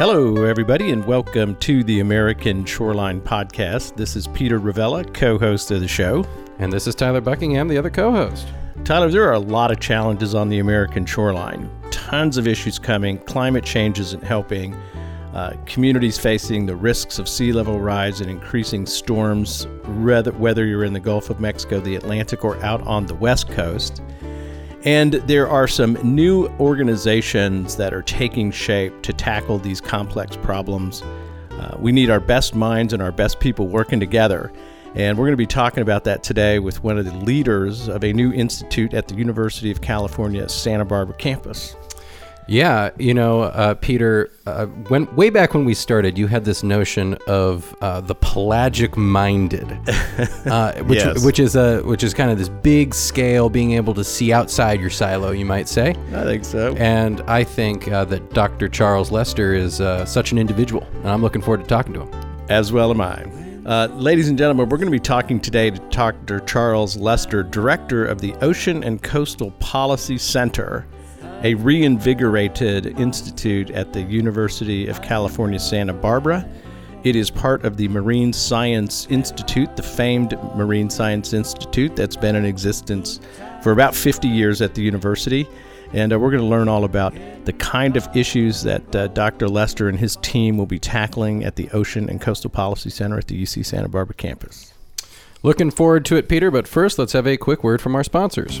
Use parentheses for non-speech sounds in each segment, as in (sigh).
Hello, everybody, and welcome to the American Shoreline Podcast. This is Peter Ravella, co host of the show. And this is Tyler Buckingham, the other co host. Tyler, there are a lot of challenges on the American shoreline. Tons of issues coming. Climate change isn't helping. Uh, communities facing the risks of sea level rise and increasing storms, whether, whether you're in the Gulf of Mexico, the Atlantic, or out on the West Coast. And there are some new organizations that are taking shape to tackle these complex problems. Uh, we need our best minds and our best people working together. And we're going to be talking about that today with one of the leaders of a new institute at the University of California, Santa Barbara campus. Yeah, you know, uh, Peter, uh, when way back when we started, you had this notion of uh, the pelagic minded, (laughs) uh, which Yes. which is a which is kind of this big scale, being able to see outside your silo, you might say. I think so. And I think uh, that Dr. Charles Lester is uh, such an individual, and I'm looking forward to talking to him. As well am I. Uh, ladies and gentlemen, we're going to be talking today to Dr. Charles Lester, Director of the Ocean and Coastal Policy Center, a reinvigorated institute at the University of California, Santa Barbara. It is part of the Marine Science Institute, the famed Marine Science Institute that's been in existence for about 50 years at the university. And uh, we're going to learn all about the kind of issues that uh, Dr. Lester and his team will be tackling at the Ocean and Coastal Policy Center at the UC Santa Barbara campus. Looking forward to it, Peter. But first, let's have a quick word from our sponsors.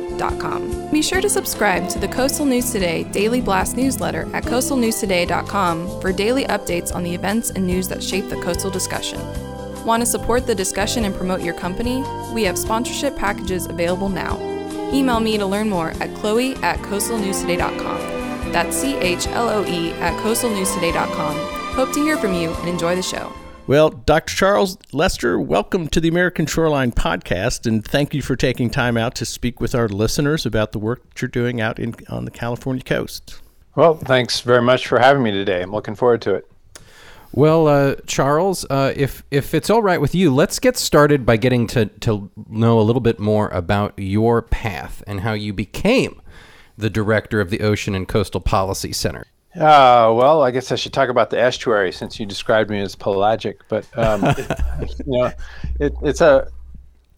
lja.com. Be sure to subscribe to the Coastal News Today Daily Blast newsletter at coastalnewstoday.com for daily updates on the events and news that shape the coastal discussion. Want to support the discussion and promote your company? We have sponsorship packages available now. Email me to learn more at chloe at coastalnewstoday.com. That's C H L O E at coastalnewstoday.com. Hope to hear from you and enjoy the show. Well, Dr. Charles Lester, welcome to the American Shoreline Podcast, and thank you for taking time out to speak with our listeners about the work that you're doing out in, on the California coast. Well, thanks very much for having me today. I'm looking forward to it. Well, uh, Charles, uh, if if it's all right with you, let's get started by getting to to know a little bit more about your path and how you became the director of the Ocean and Coastal Policy Center. Uh, well, I guess I should talk about the estuary since you described me as pelagic. But um, (laughs) you know, it, it's a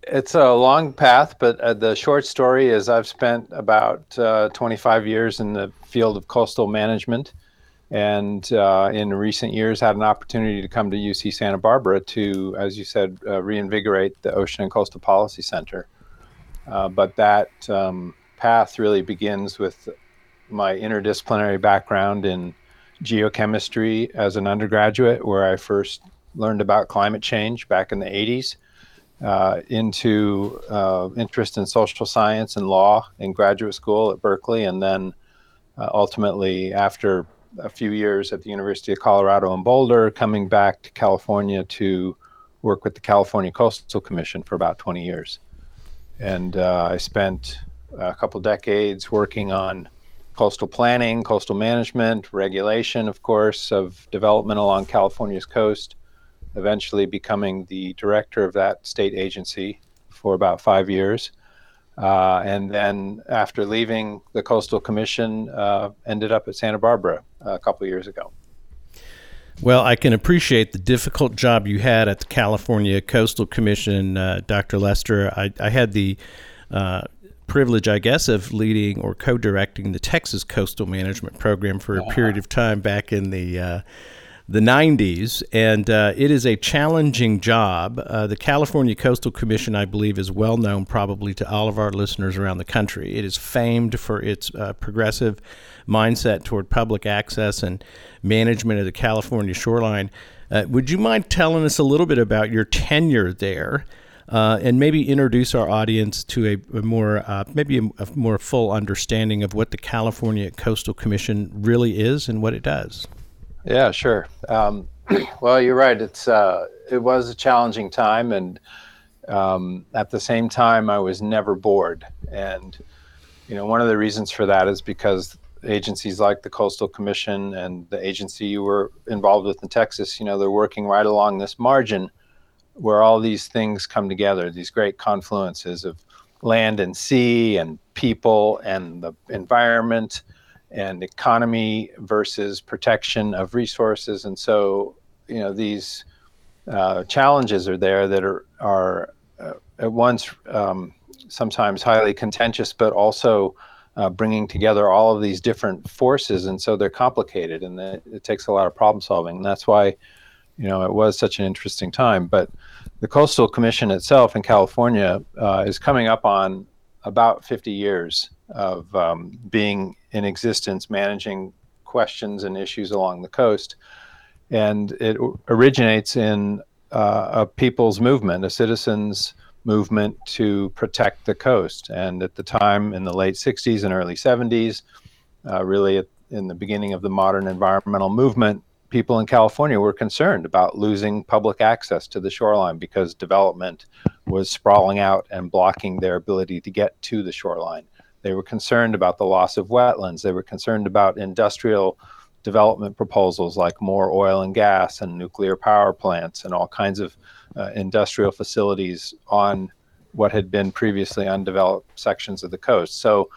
it's a long path. But uh, the short story is I've spent about uh, 25 years in the field of coastal management, and uh, in recent years had an opportunity to come to UC Santa Barbara to, as you said, uh, reinvigorate the Ocean and Coastal Policy Center. Uh, but that um, path really begins with my interdisciplinary background in geochemistry as an undergraduate, where I first learned about climate change back in the 80s, uh, into uh, interest in social science and law in graduate school at Berkeley, and then uh, ultimately, after a few years at the University of Colorado in Boulder, coming back to California to work with the California Coastal Commission for about 20 years. And uh, I spent a couple decades working on coastal planning, coastal management, regulation, of course, of development along California's coast, eventually becoming the director of that state agency for about five years. Uh, and then after leaving the Coastal Commission, uh, ended up at Santa Barbara a couple years ago. Well, I can appreciate the difficult job you had at the California Coastal Commission, uh, Dr. Lester. I, I had the uh, privilege, I guess, of leading or co directing the Texas Coastal Management Program for a period of time back in the. Uh, the 90s, and uh, it is a challenging job. Uh, the California Coastal Commission, I believe, is well known probably to all of our listeners around the country. It is famed for its uh, progressive mindset toward public access and management of the California shoreline. Uh, would you mind telling us a little bit about your tenure there? Uh, and maybe introduce our audience to a, a more, uh, maybe a, a more full understanding of what the California Coastal Commission really is and what it does. Yeah, sure. Um, (clears throat) well, you're right. It's uh, it was a challenging time, and um, at the same time, I was never bored. And you know, one of the reasons for that is because agencies like the Coastal Commission and the agency you were involved with in Texas, you know, they're working right along this margin where all these things come together, these great confluences of land and sea and people and the environment and economy versus protection of resources. And so, you know, these uh, challenges are there that are, are uh, at once um, sometimes highly contentious, but also uh, bringing together all of these different forces. And so they're complicated and it, it takes a lot of problem solving. And that's why, you know, it was such an interesting time. But the Coastal Commission itself in California uh, is coming up on about 50 years of um, being in existence, managing questions and issues along the coast. And it originates in uh, a people's movement, a citizens' movement to protect the coast. And at the time, in the late 60s and early 70s, uh, really in the beginning of the modern environmental movement, people in California were concerned about losing public access to the shoreline because development was sprawling out and blocking their ability to get to the shoreline. They were concerned about the loss of wetlands. They were concerned about industrial development proposals like more oil and gas and nuclear power plants and all kinds of uh, industrial facilities on what had been previously undeveloped sections of the coast. So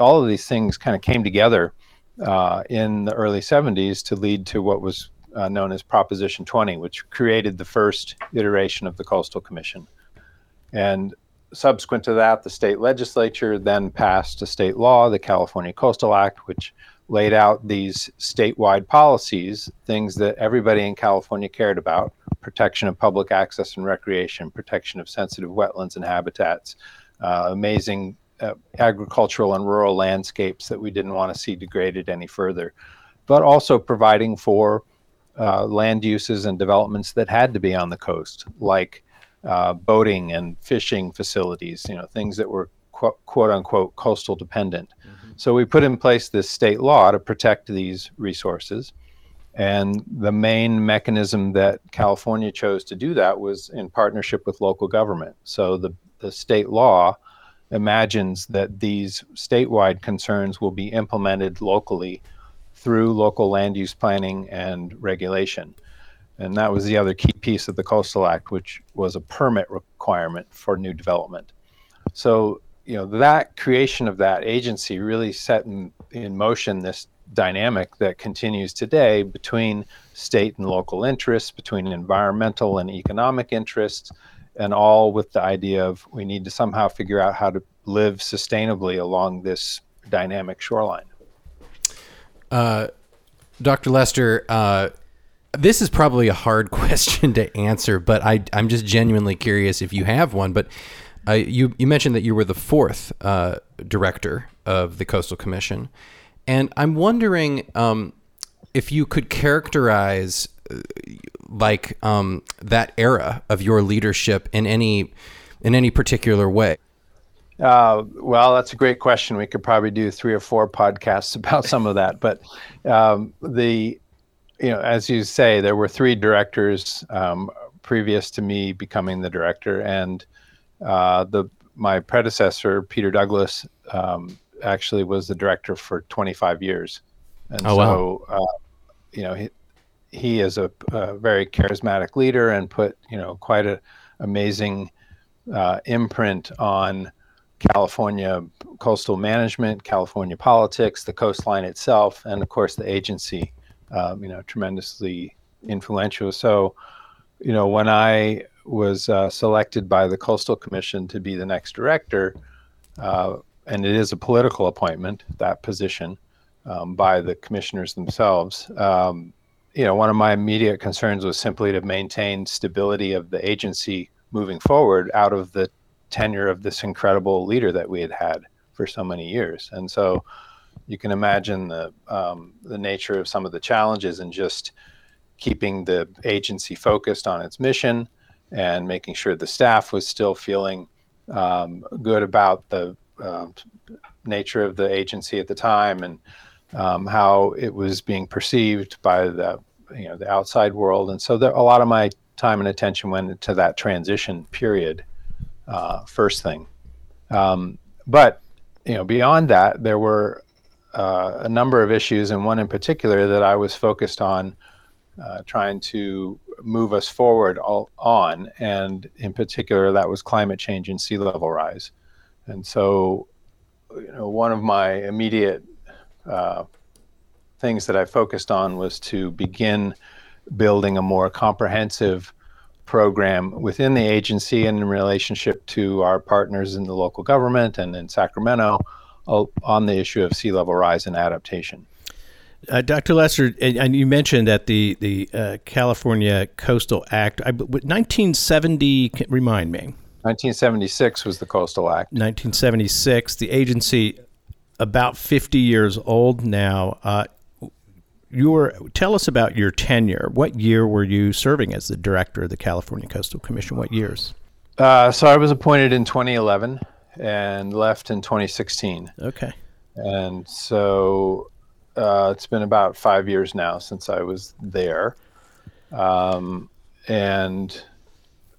all of these things kind of came together uh, in the early 70s to lead to what was uh, known as Proposition 20, which created the first iteration of the Coastal Commission. And subsequent to that, the state legislature then passed a state law, the California Coastal Act, which laid out these statewide policies, things that everybody in California cared about protection of public access and recreation, protection of sensitive wetlands and habitats, uh, amazing uh, agricultural and rural landscapes that we didn't want to see degraded any further, but also providing for uh, land uses and developments that had to be on the coast, like uh, boating and fishing facilities, you know, things that were quote, quote unquote coastal dependent. Mm-hmm. So we put in place this state law to protect these resources. And the main mechanism that California chose to do that was in partnership with local government. So the, the state law imagines that these statewide concerns will be implemented locally through local land use planning and regulation. And that was the other key piece of the Coastal Act, which was a permit requirement for new development. So, you know, that creation of that agency really set in, in motion this dynamic that continues today between state and local interests, between environmental and economic interests, and all with the idea of we need to somehow figure out how to live sustainably along this dynamic shoreline. Uh, Dr. Lester, uh, this is probably a hard (laughs) question to answer, but I, am just genuinely curious if you have one. But uh, you, you mentioned that you were the fourth uh, director of the Coastal Commission. And I'm wondering um, if you could characterize uh, like um, that era of your leadership in any in any particular way. Uh, well, that's a great question. We could probably do three or four podcasts (laughs) about some of that. But um, the, you know, as you say, there were three directors um, previous to me becoming the director, and uh, the my predecessor, Peter Douglas, um, actually was the director for 25 years. And oh, so, wow. uh, you know, he, he is a, a, very charismatic leader and put, you know, quite an amazing uh, imprint on California coastal management, California politics, the coastline itself, and of course the agency, um, you know, tremendously influential. So, you know, when I was uh, selected by the Coastal Commission to be the next director, uh, and it is a political appointment, that position, um, by the commissioners themselves. Um, you know, one of my immediate concerns was simply to maintain stability of the agency moving forward out of the tenure of this incredible leader that we had had for so many years. And so you can imagine the um, the nature of some of the challenges and just keeping the agency focused on its mission and making sure the staff was still feeling um, good about the uh, nature of the agency at the time and um, how it was being perceived by the you know the outside world, and so there, a lot of my time and attention went into that transition period. Uh, first thing, um, but you know beyond that, there were uh, a number of issues, and one in particular that I was focused on uh, trying to move us forward all, on, and in particular, that was climate change and sea level rise. And so, you know, one of my immediate uh, things that I focused on was to begin building a more comprehensive program within the agency and in relationship to our partners in the local government and in Sacramento uh, on the issue of sea level rise and adaptation. Uh, Dr. Lester, and you mentioned that the the uh, California Coastal Act, I, 1970. Remind me. 1976 was the Coastal Act. 1976. The agency, about 50 years old now. Uh, your tell us about your tenure. What year were you serving as the director of the California Coastal Commission? What years? Uh, so I was appointed in 2011 and left in 2016. Okay. And so uh, it's been about five years now since I was there. Um, and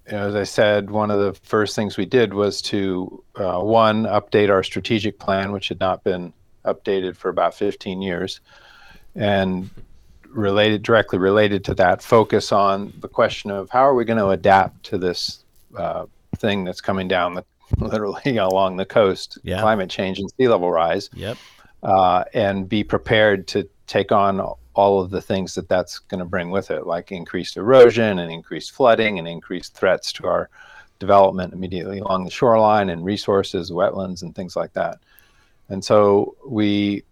as I said, one of the first things we did was to uh, one update our strategic plan, which had not been updated for about 15 years, and related directly related to that, focus on the question of how are we going to adapt to this uh, thing that's coming down the (laughs) literally along the coast, yeah. climate change and sea level rise. Yep uh, and be prepared to take on all of the things that that's going to bring with it, like increased erosion and increased flooding and increased threats to our development immediately along the shoreline and resources, wetlands, and things like that. And so we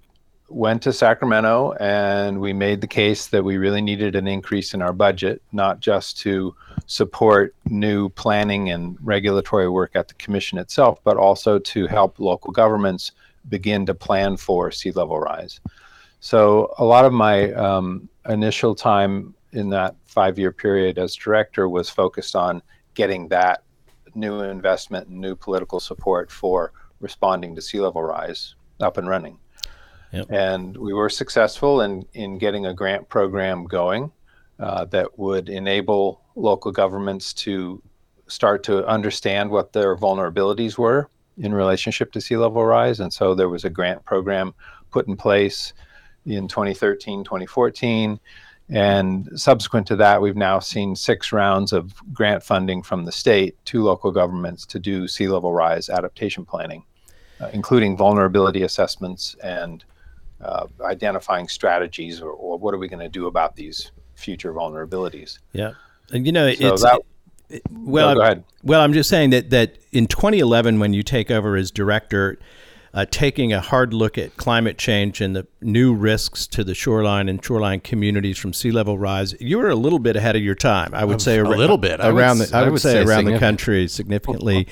went to Sacramento and we made the case that we really needed an increase in our budget, not just to support new planning and regulatory work at the commission itself, but also to help local governments begin to plan for sea level rise. So a lot of my um, initial time in that five year period as director was focused on getting that new investment and new political support for responding to sea level rise up and running. Yep. And we were successful in, in getting a grant program going uh, that would enable local governments to start to understand what their vulnerabilities were in relationship to sea level rise. And so there was a grant program put in place in 2013, 2014. And subsequent to that, we've now seen six rounds of grant funding from the state to local governments to do sea level rise adaptation planning, uh, including vulnerability assessments and uh, identifying strategies or, or, what are we going to do about these future vulnerabilities. Yeah. And you know, so it's, that, well, no, I'm, well, I'm just saying that that in 2011, when you take over as director, uh, taking a hard look at climate change and the new risks to the shoreline and shoreline communities from sea level rise, you were a little bit ahead of your time. I would say a, little bit around would, the. I, I would, say, say around the country significantly.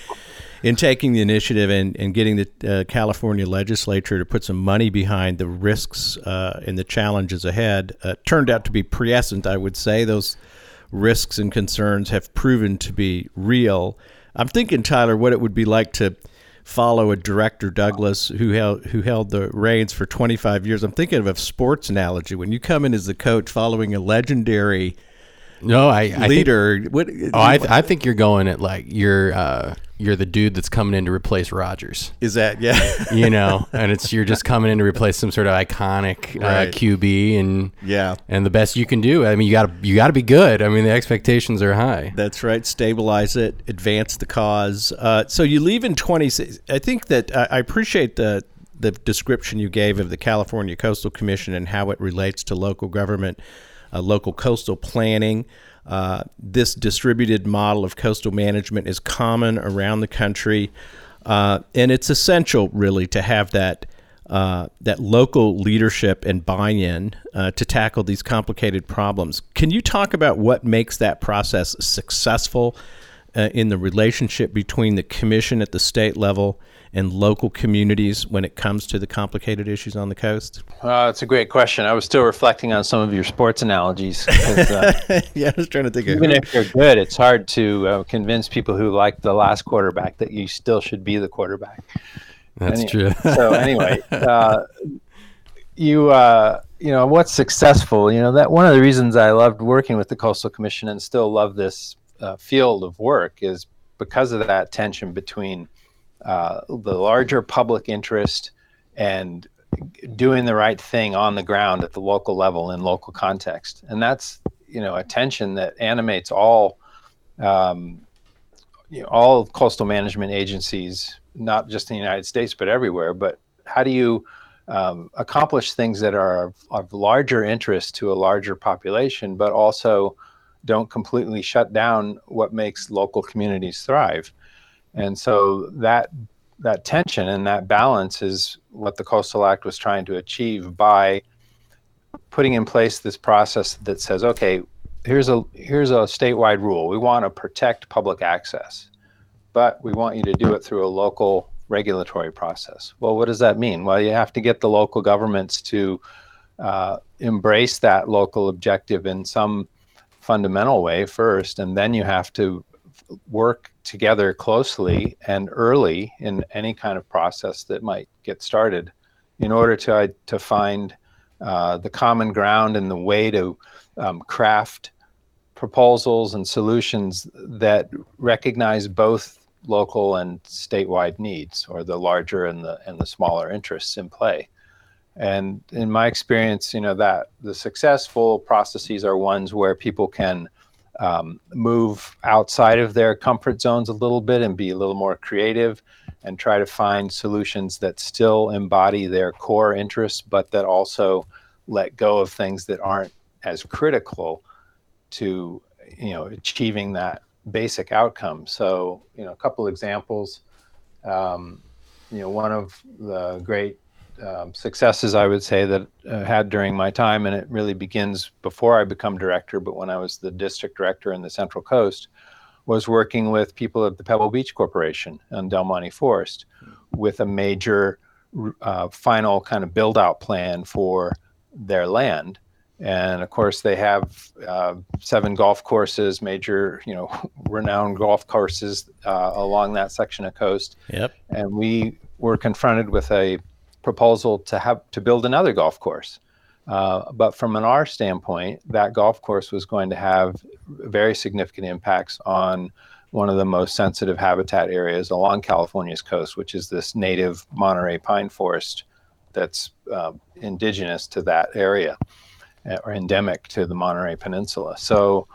in taking the initiative and, and getting the uh, California legislature to put some money behind the risks uh, and the challenges ahead, uh, turned out to be prescient, I would say. Those risks and concerns have proven to be real. I'm thinking, Tyler, what it would be like to follow a director Douglas who held who held the reins for 25 years. I'm thinking of a sports analogy when you come in as the coach following a legendary no, I, I leader. Think, what, oh, I, I think you're going at like you're uh, you're the dude that's coming in to replace Rogers. Is that yeah? (laughs) you know, and it's you're just coming in to replace some sort of iconic uh, right. uh, QB, and yeah, and the best you can do. I mean, you got to you got to be good. I mean, the expectations are high. That's right. Stabilize it, advance the cause. Uh, so you leave in 20. I think that I appreciate the the description you gave of the California Coastal Commission and how it relates to local government uh, local coastal planning. Uh, this distributed model of coastal management is common around the country, uh, and it's essential, really, to have that uh, that local leadership and buy-in uh, to tackle these complicated problems. Can you talk about what makes that process successful uh, in the relationship between the commission at the state level and local communities when it comes to the complicated issues on the coast? Uh, that's a great question. I was still reflecting on some of your sports analogies. Uh, (laughs) yeah, I was trying to think. Of it. Even if you're good, it's hard to uh, convince people who like the last quarterback that you still should be the quarterback. That's anyway, true. so anyway, uh, you uh, you know what's successful. You know that one of the reasons I loved working with the Coastal Commission and still love this uh, field of work is because of that tension between uh, the larger public interest and doing the right thing on the ground at the local level in local context. And that's you know a tension that animates all um, you know, all coastal management agencies, not just in the United States but everywhere. But how do you um, accomplish things that are of, of, larger interest to a larger population, but also don't completely shut down what makes local communities thrive. And so that that tension and that balance is what the Coastal Act was trying to achieve by putting in place this process that says, okay, here's a here's a statewide rule. We want to protect public access, but we want you to do it through a local regulatory process. Well, what does that mean? Well, you have to get the local governments to uh, embrace that local objective in some fundamental way first, and then you have to work together closely and early in any kind of process that might get started in order to, to find uh, the common ground and the way to um, craft proposals and solutions that recognize both local and statewide needs or the larger and the and the smaller interests in play. And in my experience you know that the successful processes are ones where people can um, move outside of their comfort zones a little bit and be a little more creative and try to find solutions that still embody their core interests but that also let go of things that aren't as critical to you know achieving that basic outcome. So you know a couple examples um, you know one of the great um, successes I would say that uh, had during my time, and it really begins before I become director, but when I was the district director in the Central Coast, was working with people at the Pebble Beach Corporation and Del Monte Forest with a major uh, final kind of build out plan for their land. And of course, they have uh, seven golf courses, major, you know, (laughs) renowned golf courses uh, along that section of coast. Yep. And we were confronted with a proposal to have to build another golf course. Uh, but from an R standpoint, that golf course was going to have very significant impacts on one of the most sensitive habitat areas along California's coast, which is this native Monterey pine forest that's uh, indigenous to that area uh, or endemic to the Monterey Peninsula. So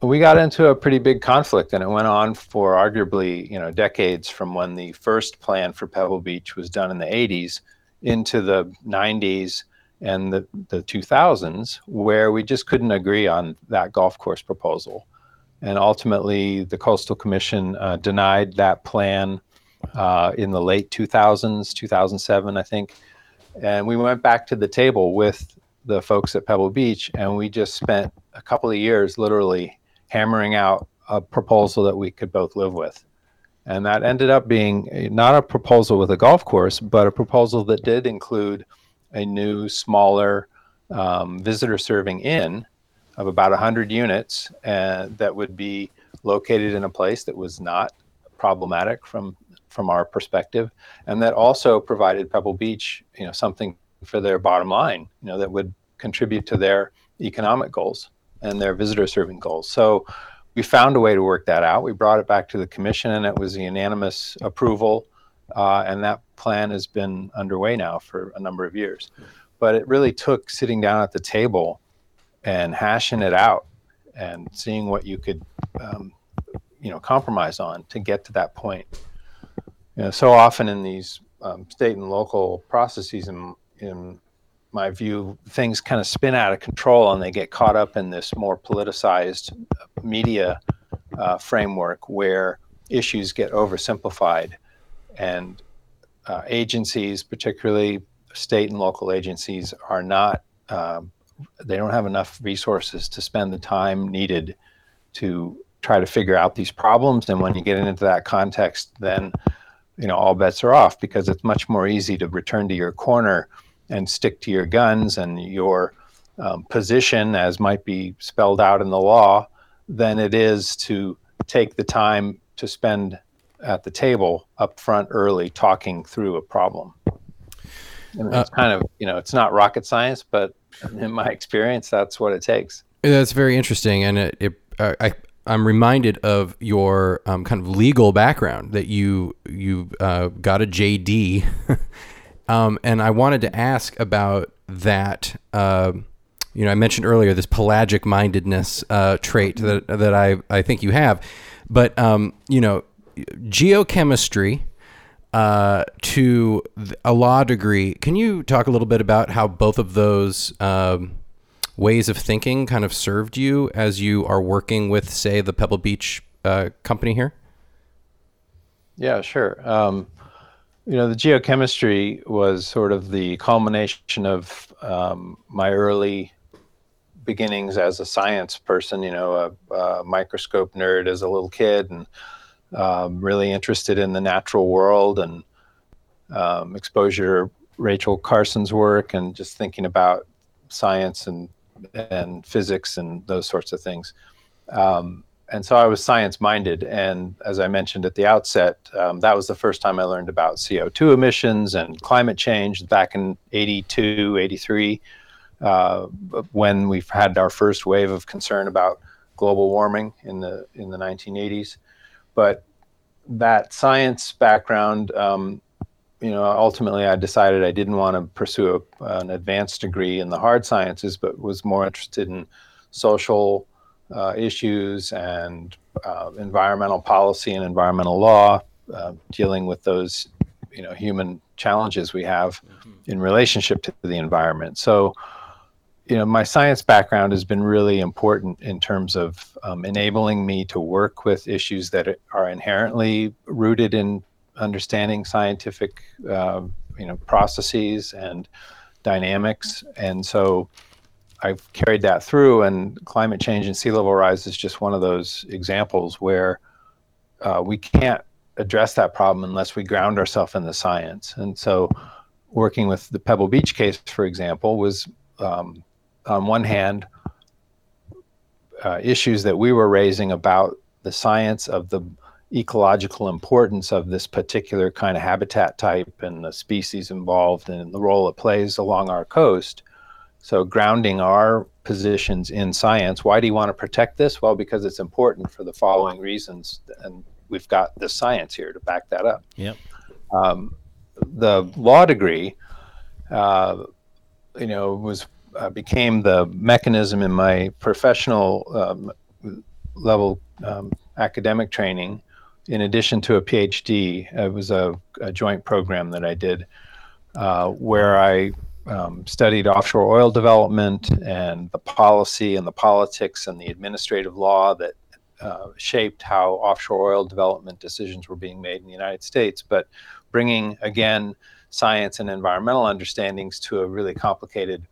we got into a pretty big conflict and it went on for arguably you know decades from when the first plan for pebble beach was done in the 80s into the 90s and the, the 2000s where we just couldn't agree on that golf course proposal. And ultimately the coastal commission uh, denied that plan uh, in the late 2000s 2007 i think. And we went back to the table with the folks at pebble beach and we just spent a couple of years literally hammering out a proposal that we could both live with. And that ended up being not a proposal with a golf course, but a proposal that did include a new, smaller um, visitor serving inn of about 100 units uh, that would be located in a place that was not problematic from from our perspective and that also provided Pebble Beach you know something for their bottom line you know that would contribute to their economic goals and their visitor serving goals. So we found a way to work that out. We brought it back to the commission, and it was a unanimous approval. Uh, and that plan has been underway now for a number of years. But it really took sitting down at the table and hashing it out and seeing what you could, um, you know, compromise on to get to that point. You know, so often in these um, state and local processes in, in my view, things kind of spin out of control and they get caught up in this more politicized media uh, framework where issues get oversimplified and uh, agencies, particularly state and local agencies, are not, um, they don't have enough resources to spend the time needed to try to figure out these problems. And when you get into that context, then you know all bets are off because it's much more easy to return to your corner and stick to your guns and your um, position as might be spelled out in the law than it is to take the time to spend at the table up front early talking through a problem. And it's kind of you know it's not rocket science, but (laughs) in my experience, that's what it takes. That's very interesting, and it, it uh, I I'm reminded of your um, kind of legal background that you you uh, got a JD, (laughs) um, and I wanted to ask about that. Uh, you know, I mentioned earlier this pelagic mindedness uh, trait that that I I think you have, but um, you know, geochemistry uh, to a law degree. Can you talk a little bit about how both of those um, ways of thinking kind of served you as you are working with, say, the Pebble Beach uh, company here? Yeah, sure. Um, you know, the geochemistry was sort of the culmination of um, my early beginnings as a science person. You know, a, a microscope nerd as a little kid, and um, really interested in the natural world and um, exposure to Rachel Carson's work and just thinking about science and and physics and those sorts of things. Um, and so I was science minded. And as I mentioned at the outset, um, that was the first time I learned about CO2 emissions and climate change back in 82, 83, uh, when we've had our first wave of concern about global warming in the in the 1980s. But that science background, um, you know, ultimately I decided I didn't want to pursue a, an advanced degree in the hard sciences, but was more interested in social uh, issues and uh, environmental policy and environmental law, uh, dealing with those, you know, human challenges we have mm-hmm. in relationship to the environment. So you know, my science background has been really important in terms of um, enabling me to work with issues that are inherently rooted in understanding scientific, uh, you know, processes and dynamics. And so I've carried that through, and climate change and sea level rise is just one of those examples where uh, we can't address that problem unless we ground ourselves in the science. And so, working with the Pebble Beach case, for example, was um, on one hand, uh, issues that we were raising about the science of the ecological importance of this particular kind of habitat type and the species involved and the role it plays along our coast. So, grounding our positions in science. Why do you want to protect this? Well, because it's important for the following reasons, and we've got the science here to back that up. Yep. Um, the law degree, uh, you know, was uh, became the mechanism in my professional um, level um, academic training. In addition to a PhD, it was a, a joint program that I did uh, where I um, studied offshore oil development and the policy and the politics and the administrative law that uh, shaped how offshore oil development decisions were being made in the United States, but bringing again science and environmental understandings to a really complicated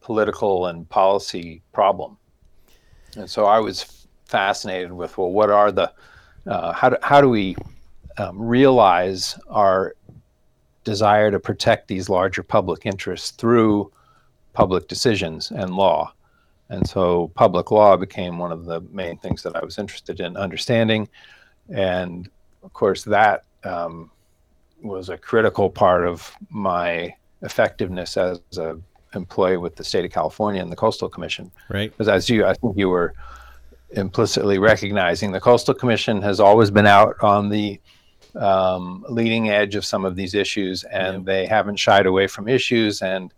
political and policy problem. And so I was fascinated with well, what are the uh, how do how do we um, realize our desire to protect these larger public interests through public decisions and law? And so public law became one of the main things that I was interested in understanding. And of course, that um, was a critical part of my effectiveness as a employee with the state of California and the Coastal Commission. Right. Because as you, I think you were implicitly recognizing, the Coastal Commission has always been out on the um, leading edge of some of these issues, and yeah. they haven't shied away from issues. And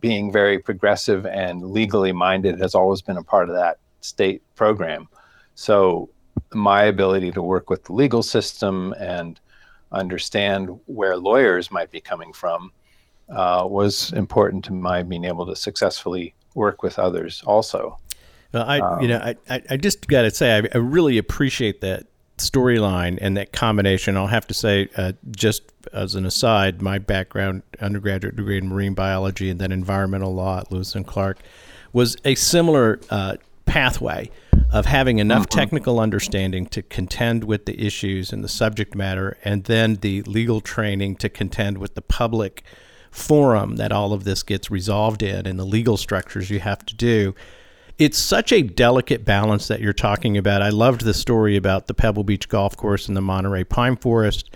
being very progressive and legally minded has always been a part of that state program. So my ability to work with the legal system and understand where lawyers might be coming from uh, was important to my being able to successfully work with others also. Well, I, um, you know, I, I just got to say, I, I, really appreciate that storyline and that combination. I'll have to say, uh, just as an aside, my background, undergraduate degree in marine biology and then environmental law at Lewis and Clark, was a similar uh, pathway of having enough mm-hmm. technical understanding to contend with the issues and the subject matter, and then the legal training to contend with the public forum that all of this gets resolved in and the legal structures you have to do. It's such a delicate balance that you're talking about. I loved the story about the Pebble Beach golf course and the Monterey pine forest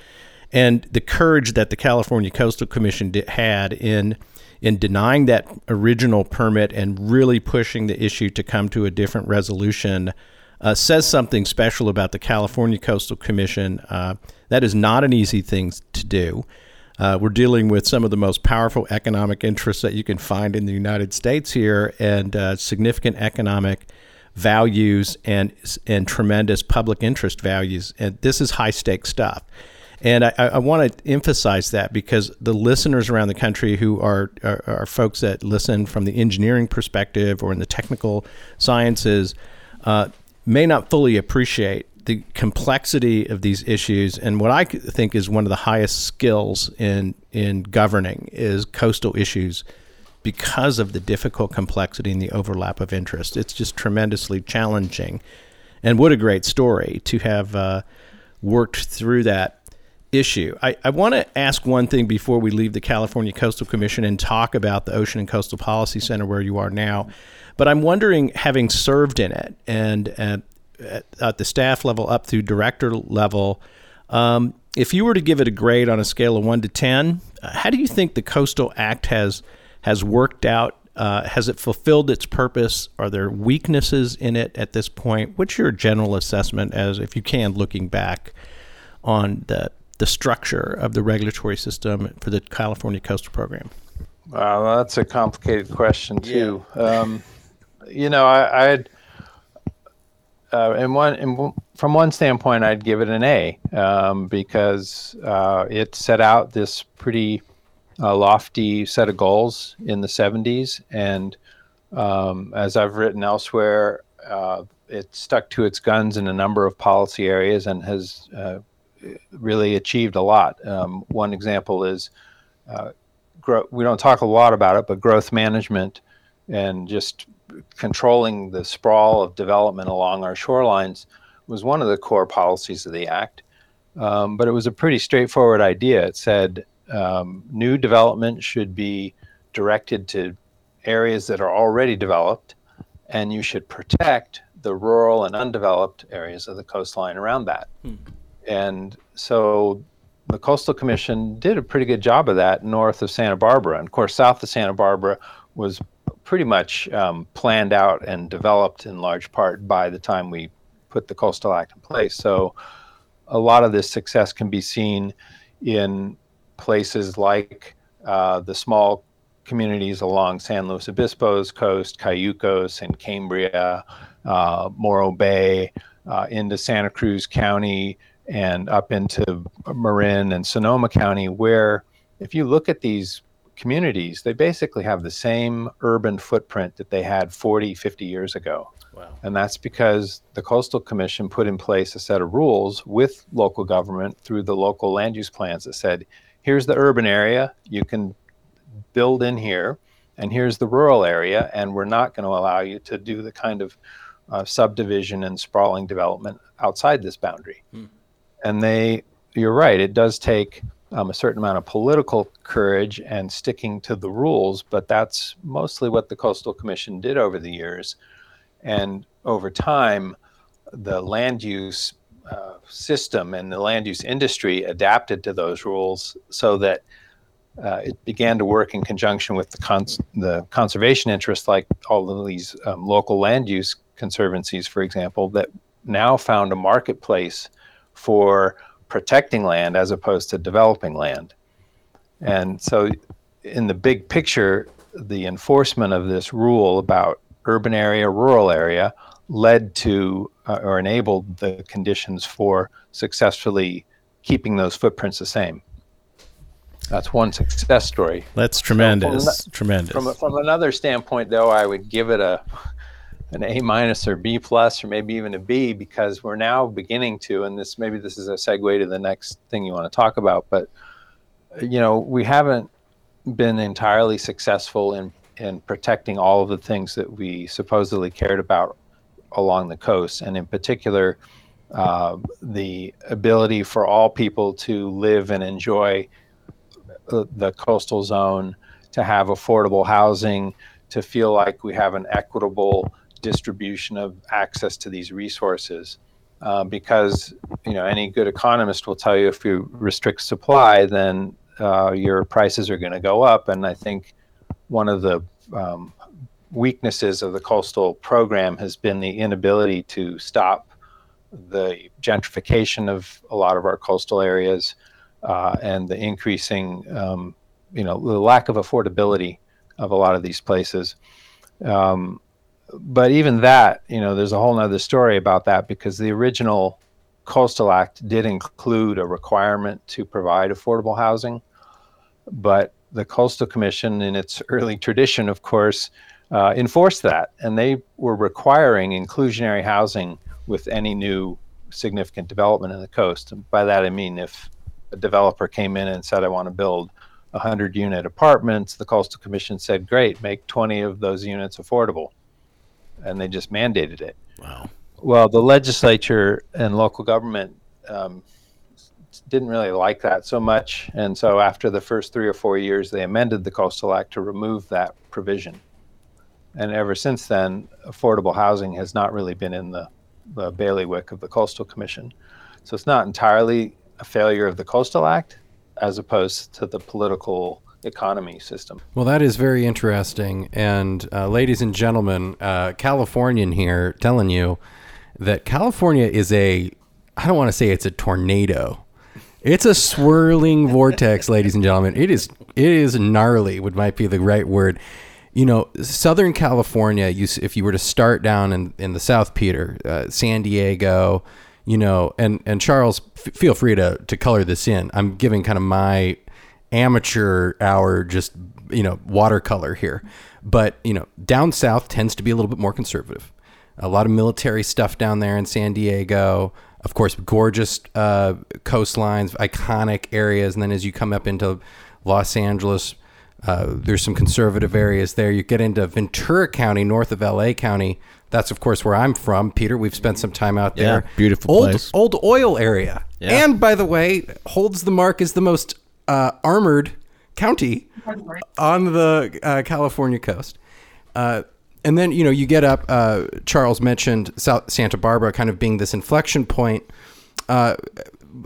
and the courage that the California Coastal Commission did, had in in denying that original permit and really pushing the issue to come to a different resolution uh, says something special about the California Coastal Commission. Uh, that is not an easy thing to do. Uh, we're dealing with some of the most powerful economic interests that you can find in the United States here, and uh, significant economic values and and tremendous public interest values. And this is high stake stuff. And I, I want to emphasize that because the listeners around the country who are, are, are, folks that listen from the engineering perspective or in the technical sciences uh, may not fully appreciate the complexity of these issues and what I think is one of the highest skills in in governing is coastal issues because of the difficult complexity and the overlap of interest. It's just tremendously challenging. And what a great story to have uh, worked through that issue. I, I want to ask one thing before we leave the California Coastal Commission and talk about the Ocean and Coastal Policy Center where you are now. But I'm wondering, having served in it and at the staff level up through director level, um, if you were to give it a grade on a scale of one to 10, how do you think the Coastal Act has has worked out? Uh, has it fulfilled its purpose? Are there weaknesses in it at this point? What's your general assessment, as if you can, looking back on the the structure of the regulatory system for the California Coastal Program? Wow, that's a complicated question too. Yeah. Um, you know, I, I'd uh, in one in, from one standpoint, I'd give it an A um, because uh, it set out this pretty uh, lofty set of goals in the 70s, and um, as I've written elsewhere, uh, it stuck to its guns in a number of policy areas and has uh, really achieved a lot. Um, one example is uh, gro- we don't talk a lot about it, but growth management and just controlling the sprawl of development along our shorelines was one of the core policies of the act. Um, but it was a pretty straightforward idea. It said um, new development should be directed to areas that are already developed, and you should protect the rural and undeveloped areas of the coastline around that. Hmm. And so the Coastal Commission did a pretty good job of that north of Santa Barbara. And of course, south of Santa Barbara was pretty much um, planned out and developed in large part by the time we put the Coastal Act in place. So a lot of this success can be seen in places like uh, the small communities along San Luis Obispo's coast, Cayucos and Cambria, uh, Morro Bay, uh, into Santa Cruz County, and up into Marin and Sonoma County, where if you look at these communities, they basically have the same urban footprint that they had 40, 50 years ago. Wow. And that's because the Coastal Commission put in place a set of rules with local government through the local land use plans that said, here's the urban area, you can build in here, and here's the rural area, and we're not going to allow you to do the kind of uh, subdivision and sprawling development outside this boundary. Hmm. And they, you're right, it does take um, a certain amount of political courage and sticking to the rules, but that's mostly what the Coastal Commission did over the years. And over time, the land use uh, system and the land use industry adapted to those rules so that uh, it began to work in conjunction with the, cons- the conservation interests, like all of these um, local land use conservancies, for example, that now found a marketplace for protecting land as opposed to developing land. And so, in the big picture, the enforcement of this rule about urban area, rural area led to uh, or enabled the conditions for successfully keeping those footprints the same. That's one success story. That's tremendous. So from, tremendous. From, from another standpoint, though, I would give it a an A minus or B plus or maybe even a B because we're now beginning to, and this maybe this is a segue to the next thing you want to talk about, but you know we haven't been entirely successful in in protecting all of the things that we supposedly cared about along the coast, and in particular. Uh, the ability for all people to live and enjoy the, the coastal zone, to have affordable housing, to feel like we have an equitable distribution of access to these resources. uh, because you know any good economist will tell you if you restrict supply, then uh, your prices are going to go up. And I think one of the um, weaknesses of the coastal program has been the inability to stop the gentrification of a lot of our coastal areas uh, and the increasing, um, you know, the lack of affordability of a lot of these places. Um, but even that, you know, there's a whole other story about that because the original Coastal Act did include a requirement to provide affordable housing, but the Coastal Commission, in its early tradition, of course, uh, enforced that, and they were requiring inclusionary housing with any new significant development in the coast. And by that I mean if a developer came in and said, "I want to build 100 unit apartments," the Coastal Commission said, "Great, make 20 of those units affordable," and they just mandated it. Wow. Well, the legislature and local government um, didn't really like that so much, and so after the first three or four years, they amended the Coastal Act to remove that provision and ever since then, affordable housing has not really been in the, the bailiwick of the Coastal Commission. So it's not entirely a failure of the Coastal Act as opposed to the political economy system. Well, that is very interesting. And uh, ladies and gentlemen, uh, Californian here telling you that California is a, I don't want to say it's a tornado. It's a swirling vortex, (laughs) ladies and gentlemen. It is it is gnarly, would might be the right word you know, Southern California, you, if you were to start down in, in the South Peter, uh, San Diego, you know, and, and Charles, f- feel free to, to color this in. I'm giving kind of my amateur hour, just, you know, watercolor here. But, you know, down south tends to be a little bit more conservative. A lot of military stuff down there in San Diego. Of course, gorgeous uh, coastlines, iconic areas. And then as you come up into Los Angeles, uh, there's some conservative areas there. You get into Ventura County, north of LA County. That's of course where I'm from, Peter. We've spent some time out there. Yeah, beautiful old, place. Old oil area, Yeah. and by the way, holds the mark as the most uh, armored county on the uh, California coast. Uh, and then you know you get up. Uh, Charles mentioned South Santa Barbara kind of being this inflection point. Uh,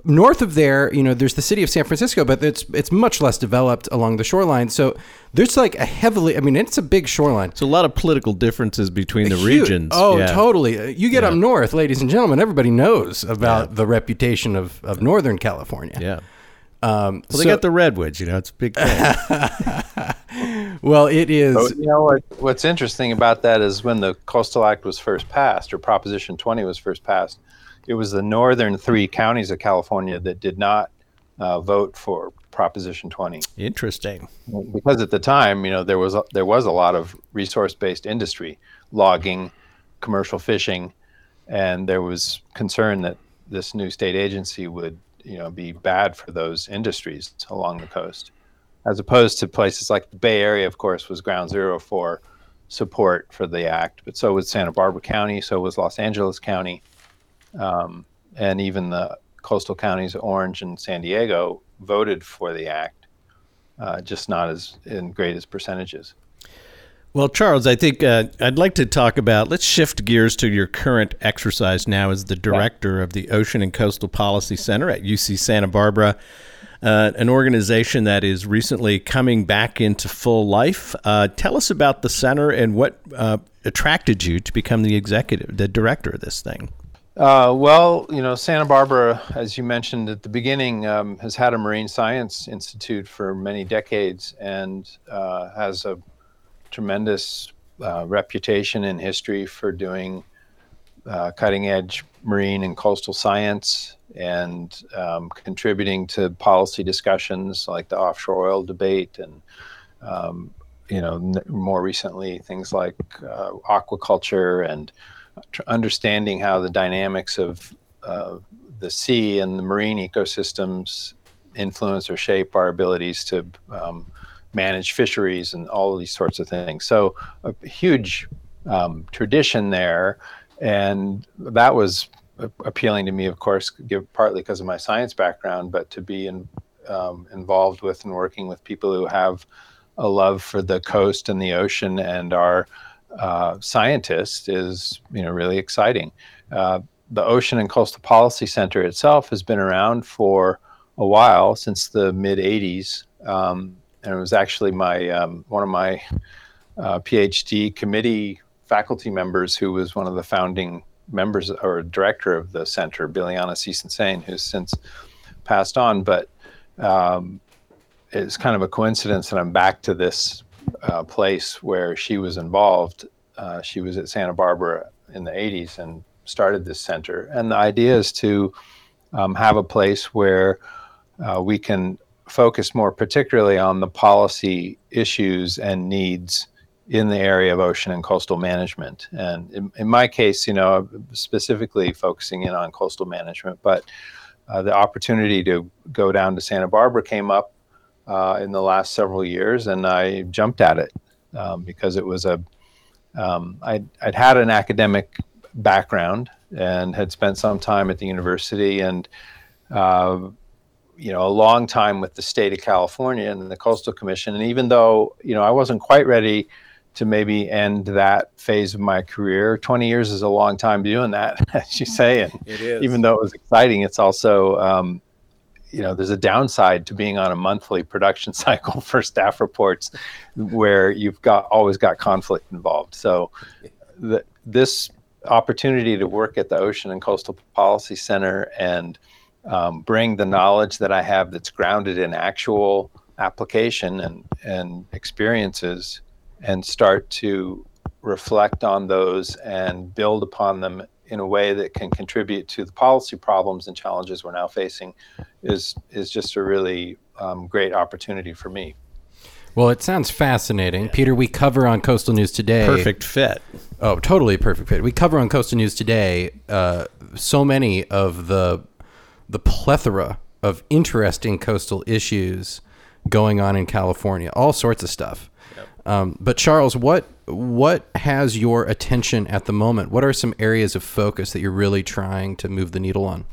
north of there, you know, there's the city of San Francisco, but it's it's much less developed along the shoreline. So there's like a heavily, I mean, it's a big shoreline. So a lot of political differences between the Huge. regions. Oh, Yeah. totally. Uh, You get up north, ladies and gentlemen, everybody knows about the reputation of, of Northern California. Yeah. Um, Well, they so- got the redwoods. You know, it's a big thing. (laughs) well, it is. So, you know what, what's interesting about that is when the Coastal Act was first passed, or Proposition 20 was first passed, it was the northern three counties of California that did not uh, vote for Proposition 20 Interesting. because at the time, you know, there was a, there was a lot of resource-based industry, logging, commercial fishing, and there was concern that this new state agency would, you know, be bad for those industries along the coast, as opposed to places like the Bay Area. Of course, was ground zero for support for the act, but so was Santa Barbara County, so was Los Angeles County, um, and even the coastal counties, Orange and San Diego, voted for the act uh, just not as in great as percentages. Well, Charles, I think uh, I'd like to talk about. Let's shift gears to your current exercise now as the director of the Ocean and Coastal Policy Center at UC Santa Barbara, uh, an organization that is recently coming back into full life. Uh, tell us about the center and what uh, attracted you to become the executive, the director of this thing. Uh, well, you know, Santa Barbara, as you mentioned at the beginning, um, has had a marine science institute for many decades and uh, has a tremendous uh, reputation and history for doing uh, cutting edge marine and coastal science and um, contributing to policy discussions like the offshore oil debate and um, you know n- more recently things like uh, aquaculture and tr- understanding how the dynamics of uh, the sea and the marine ecosystems influence or shape our abilities to um, manage fisheries and all these sorts of things. So a huge um, tradition there, and that was appealing to me, of course, give, partly because of my science background, but to be in, um, involved with and working with people who have a love for the coast and the ocean and are uh, scientists is you know really exciting. Uh, the Ocean and Coastal Policy Center itself has been around for a while, since the mid 80s. Um, and it was actually my um, one of my uh, PhD committee faculty members who was one of the founding members or director of the center, Biliana Cicin-Sain, who's since passed on. But um, it's kind of a coincidence that I'm back to this uh, place where she was involved. Uh, she was at Santa Barbara in the 80s and started this center. And the idea is to um, have a place where uh, we can focus more particularly on the policy issues and needs in the area of ocean and coastal management. And in, in my case, you know, specifically focusing in on coastal management, but uh, the opportunity to go down to Santa Barbara came up uh, in the last several years, and I jumped at it um, because it was a um, I'd, I'd had an academic background and had spent some time at the university and uh, you know a long time with the state of California and the Coastal Commission. And even though you know I wasn't quite ready to maybe end that phase of my career, 20 years is a long time doing that, (laughs) as you say. And (laughs) even though it was exciting, it's also um, you know there's a downside to being on a monthly production (laughs) cycle for staff reports where you've got always got conflict involved so the, this opportunity to work at the ocean and coastal policy center and um, bring the knowledge that i have that's grounded in actual application and, and experiences and start to reflect on those and build upon them in a way that can contribute to the policy problems and challenges we're now facing is is just a really um, great opportunity for me. Well, it sounds fascinating, Peter. We cover on Coastal News today. Perfect fit. Oh, totally perfect fit. We cover on Coastal News today uh, so many of the the plethora of interesting coastal issues going on in California. All sorts of stuff. Um, but Charles, what what has your attention at the moment? What are some areas of focus that you're really trying to move the needle on?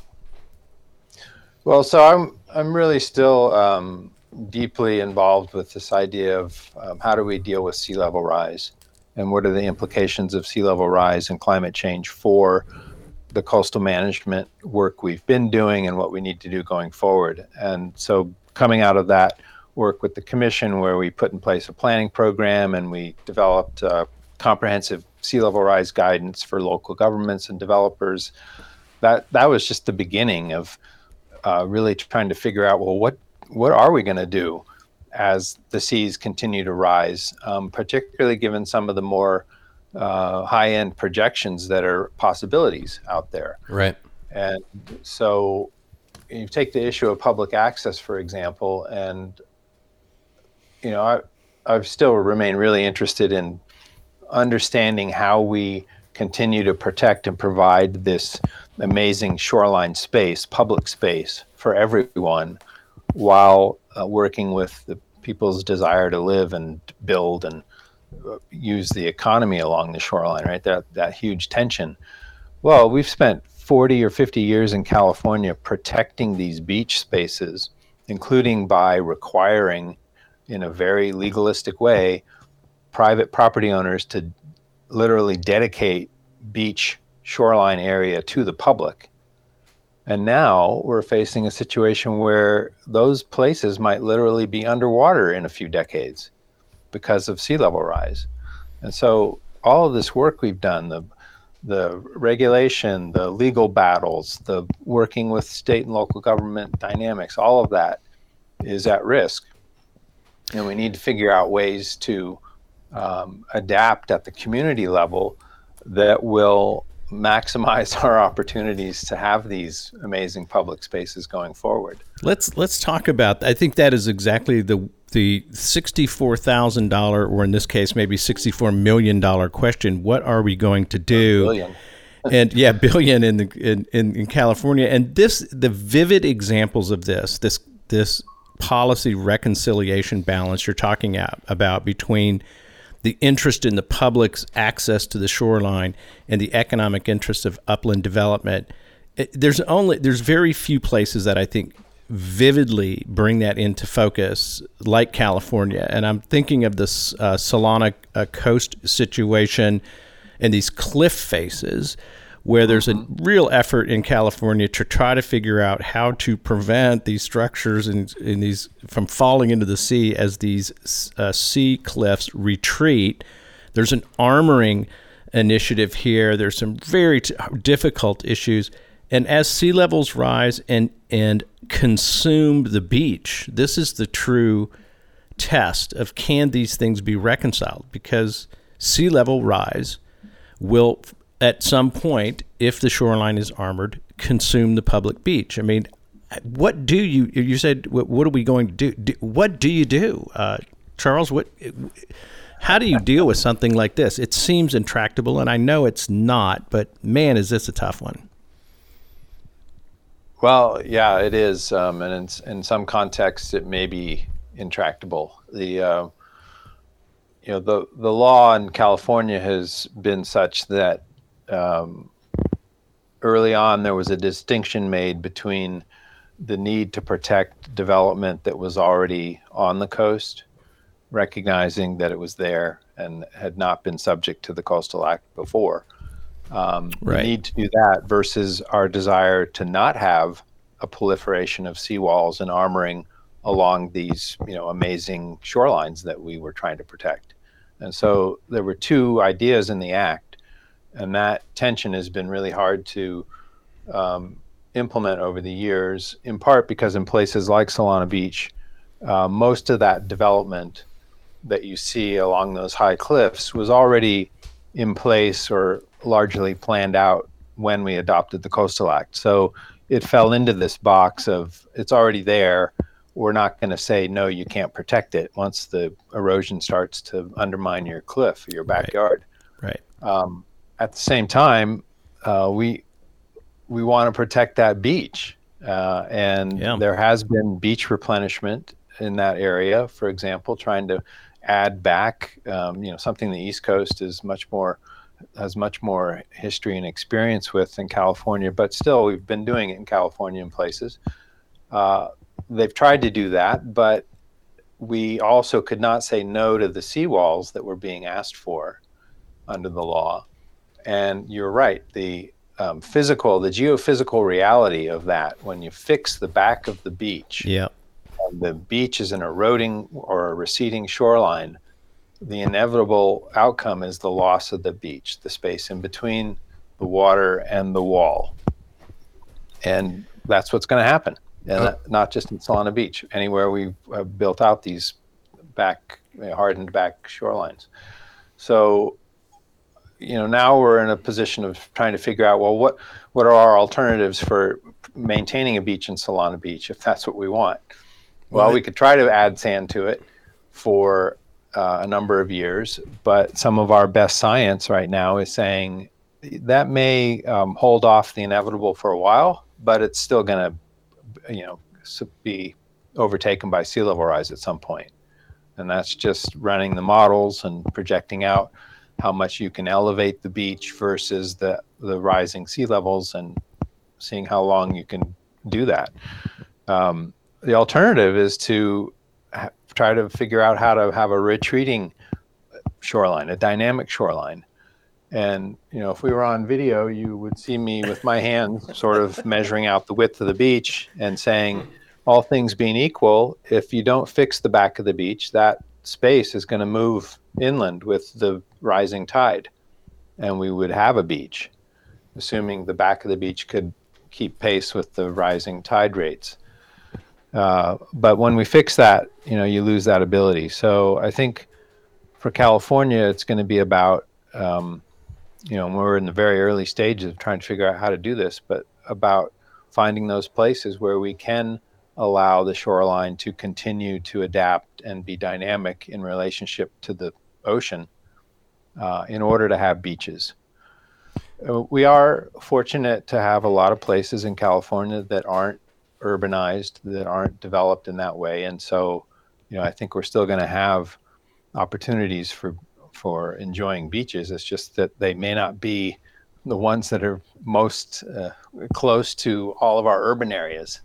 Well, so I'm I'm really still um, deeply involved with this idea of um, how do we deal with sea level rise, and what are the implications of sea level rise and climate change for the coastal management work we've been doing and what we need to do going forward. And so, coming out of that work with the commission where we put in place a planning program and we developed uh, comprehensive sea level rise guidance for local governments and developers. That that was just the beginning of uh, really trying to figure out well what what are we going to do as the seas continue to rise, um, particularly given some of the more uh, high end projections that are possibilities out there. Right. And so you take the issue of public access, for example, and you know, I, I still remain really interested in understanding how we continue to protect and provide this amazing shoreline space, public space for everyone, while uh, working with the people's desire to live and build and use the economy along the shoreline, right? That that huge tension. Well, we've spent 40 or 50 years in California protecting these beach spaces, including by requiring in a very legalistic way private property owners to literally dedicate beach shoreline area to the public. And now we're facing a situation where those places might literally be underwater in a few decades because of sea level rise. And so all of this work we've done, the the regulation, the legal battles, the working with state and local government dynamics, all of that is at risk and we need to figure out ways to um, adapt at the community level that will maximize (laughs) our opportunities to have these amazing public spaces going forward. Let's let's talk about. I think that is exactly the the sixty-four thousand dollar, or in this case, maybe sixty-four million dollar question. What are we going to do? (laughs) and yeah, billion in the in, in, in California. And this the vivid examples of this this this policy reconciliation balance you're talking about between the interest in the public's access to the shoreline and the economic interest of upland development. It, there's only there's very few places that I think vividly bring that into focus, like California. And I'm thinking of this uh, Solana uh, coast situation and these cliff faces where there's a real effort in California to try to figure out how to prevent these structures in, in these from falling into the sea as these uh, sea cliffs retreat. There's an armoring initiative here. There's some very t- difficult issues, and as sea levels rise and and consume the beach, this is the true test of can these things be reconciled because sea level rise will at some point, if the shoreline is armored, consume the public beach. I mean, what do you? You said, what, what are we going to do? do what do you do, uh, Charles? What? How do you deal with something like this? It seems intractable, and I know it's not, but man, is this a tough one. Well, yeah, it is, um, and in, in, some contexts, it may be intractable. The uh, you know the the law in California has been such that um, early on there was a distinction made between the need to protect development that was already on the coast, recognizing that it was there and had not been subject to the Coastal Act before. Um, right. Need to do that versus our desire to not have a proliferation of seawalls and armoring along these, you know, amazing shorelines that we were trying to protect. And so there were two ideas in the act and that tension has been really hard to um, implement over the years, in part because in places like Solana Beach, uh, most of that development that you see along those high cliffs was already in place or largely planned out when we adopted the Coastal Act. So it fell into this box of it's already there. We're not going to say no, you can't protect it once the erosion starts to undermine your cliff, your backyard. Right. right. Um, at the same time, uh, we we want to protect that beach, uh, and yeah. there has been beach replenishment in that area. For example, trying to add back, um, you know, something the East Coast is much more has much more history and experience with than California, but still we've been doing it in California in places. Uh, they've tried to do that, but we also could not say no to the seawalls that were being asked for under the law. And you're right. The um, physical, the geophysical reality of that, when you fix the back of the beach, yeah, the beach is an eroding or a receding shoreline, the inevitable outcome is the loss of the beach, the space in between the water and the wall. And that's what's going to happen. And oh. not just in Solana Beach, anywhere we've uh, built out these back, hardened back shorelines. So you know now we're in a position of trying to figure out well what what are our alternatives for maintaining a beach in Solana Beach if that's what we want. Well, right. we could try to add sand to it for uh, a number of years, but some of our best science right now is saying that may um, hold off the inevitable for a while, but it's still going to, you know, be overtaken by sea level rise at some point. And that's just running the models and projecting out how much you can elevate the beach versus the the rising sea levels and seeing how long you can do that. Um, the alternative is to try to figure out how to have a retreating shoreline, a dynamic shoreline. And you know, if we were on video, you would see me with my hand sort of (laughs) measuring out the width of the beach and saying, all things being equal, if you don't fix the back of the beach, that space is going to move inland with the rising tide, and we would have a beach, assuming the back of the beach could keep pace with the rising tide rates. Uh, but when we fix that, you know, you lose that ability. So I think for California, it's going to be about, um, you know, we're in the very early stages of trying to figure out how to do this, but about finding those places where we can allow the shoreline to continue to adapt and be dynamic in relationship to the ocean uh, in order to have beaches. Uh, we are fortunate to have a lot of places in California that aren't urbanized, that aren't developed in that way, and so you know I think we're still going to have opportunities for for enjoying beaches. It's just that they may not be the ones that are most uh, close to all of our urban areas.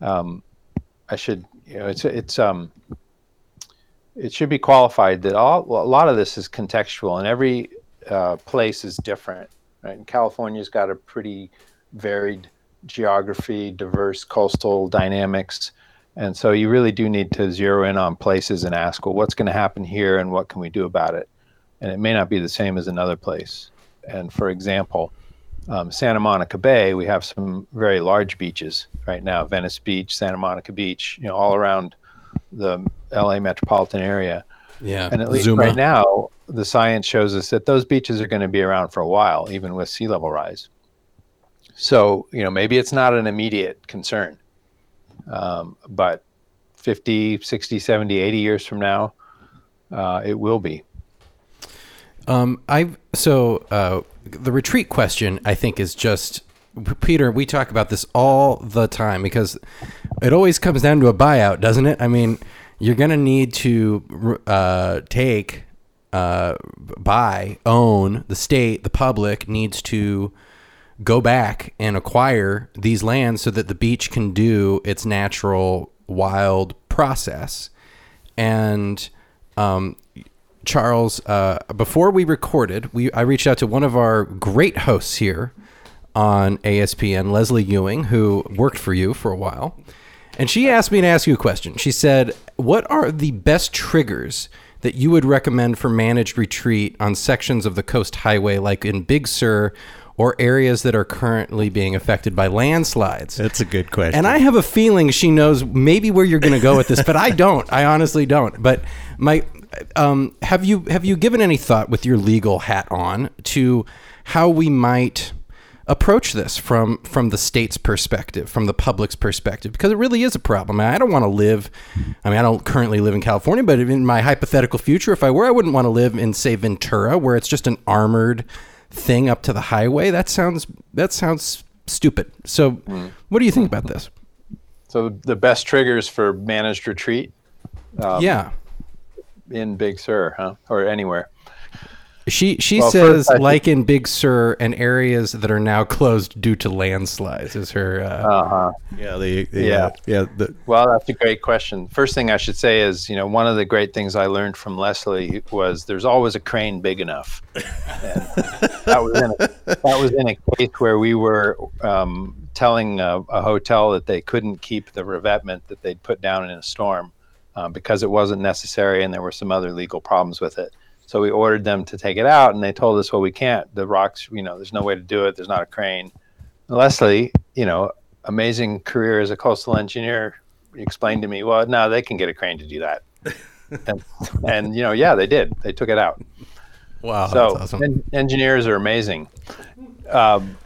Um, I should, you know, it's it's um, it should be qualified that all, a lot of this is contextual and every uh, place is different Right, and California's got a pretty varied geography, diverse coastal dynamics, and so you really do need to zero in on places and ask, well, what's going to happen here, and what can we do about it? And it may not be the same as another place. And for example, um, Santa Monica Bay, we have some very large beaches right now: Venice Beach, Santa Monica Beach, you know, all around the LA metropolitan area. Yeah, And at least Zuma. right now, the science shows us that those beaches are going to be around for a while, even with sea level rise. So, you know, maybe it's not an immediate concern, um, but 50, 60, 70, 80 years from now, uh, it will be. Um, I so uh, the retreat question I think is just Peter. We talk about this all the time because it always comes down to a buyout, doesn't it? I mean, you're gonna need to uh, take, uh, buy, own the state. The public needs to go back and acquire these lands so that the beach can do its natural wild process. And um, Charles, uh, before we recorded, we I reached out to one of our great hosts here on ASPN, Leslie Ewing, who worked for you for a while, and she asked me to ask you a question. She said, "What are the best triggers that you would recommend for managed retreat on sections of the Coast Highway, like in Big Sur?" Or areas that are currently being affected by landslides. That's a good question. And I have a feeling she knows maybe where you're going to go with this, but I (laughs) don't. I honestly don't. But my, um, have you have you given any thought with your legal hat on to how we might approach this from from the state's perspective, from the public's perspective? Because it really is a problem. I don't want to live. I mean, I don't currently live in California, but in my hypothetical future, if I were, I wouldn't want to live in say Ventura, where it's just an armored thing up to the highway. That sounds that sounds stupid. So, mm. what do you think about this? So, the best triggers for managed retreat um, yeah. in Big Sur, huh? Or anywhere. She she Well, says first, I think- like in Big Sur and areas that are now closed due to landslides is her uh, Uh huh. yeah, the, the Yeah. yeah, yeah. The, Well, that's a great question. First thing I should say is, you know, one of the great things I learned from Leslie was there's always a crane big enough. And that was in a, that was in a case where we were um, telling a, a hotel that they couldn't keep the revetment that they'd put down in a storm um, because it wasn't necessary and there were some other legal problems with it. So we ordered them to take it out, and they told us, "Well, we can't. The rocks, you know, there's no way to do it. There's not a crane." Leslie, you know, amazing career as a coastal engineer, explained to me, well, no, they can get a crane to do that. (laughs) and, and, you know, yeah, they did. They took it out. wow so that's awesome. en- engineers are amazing. Um,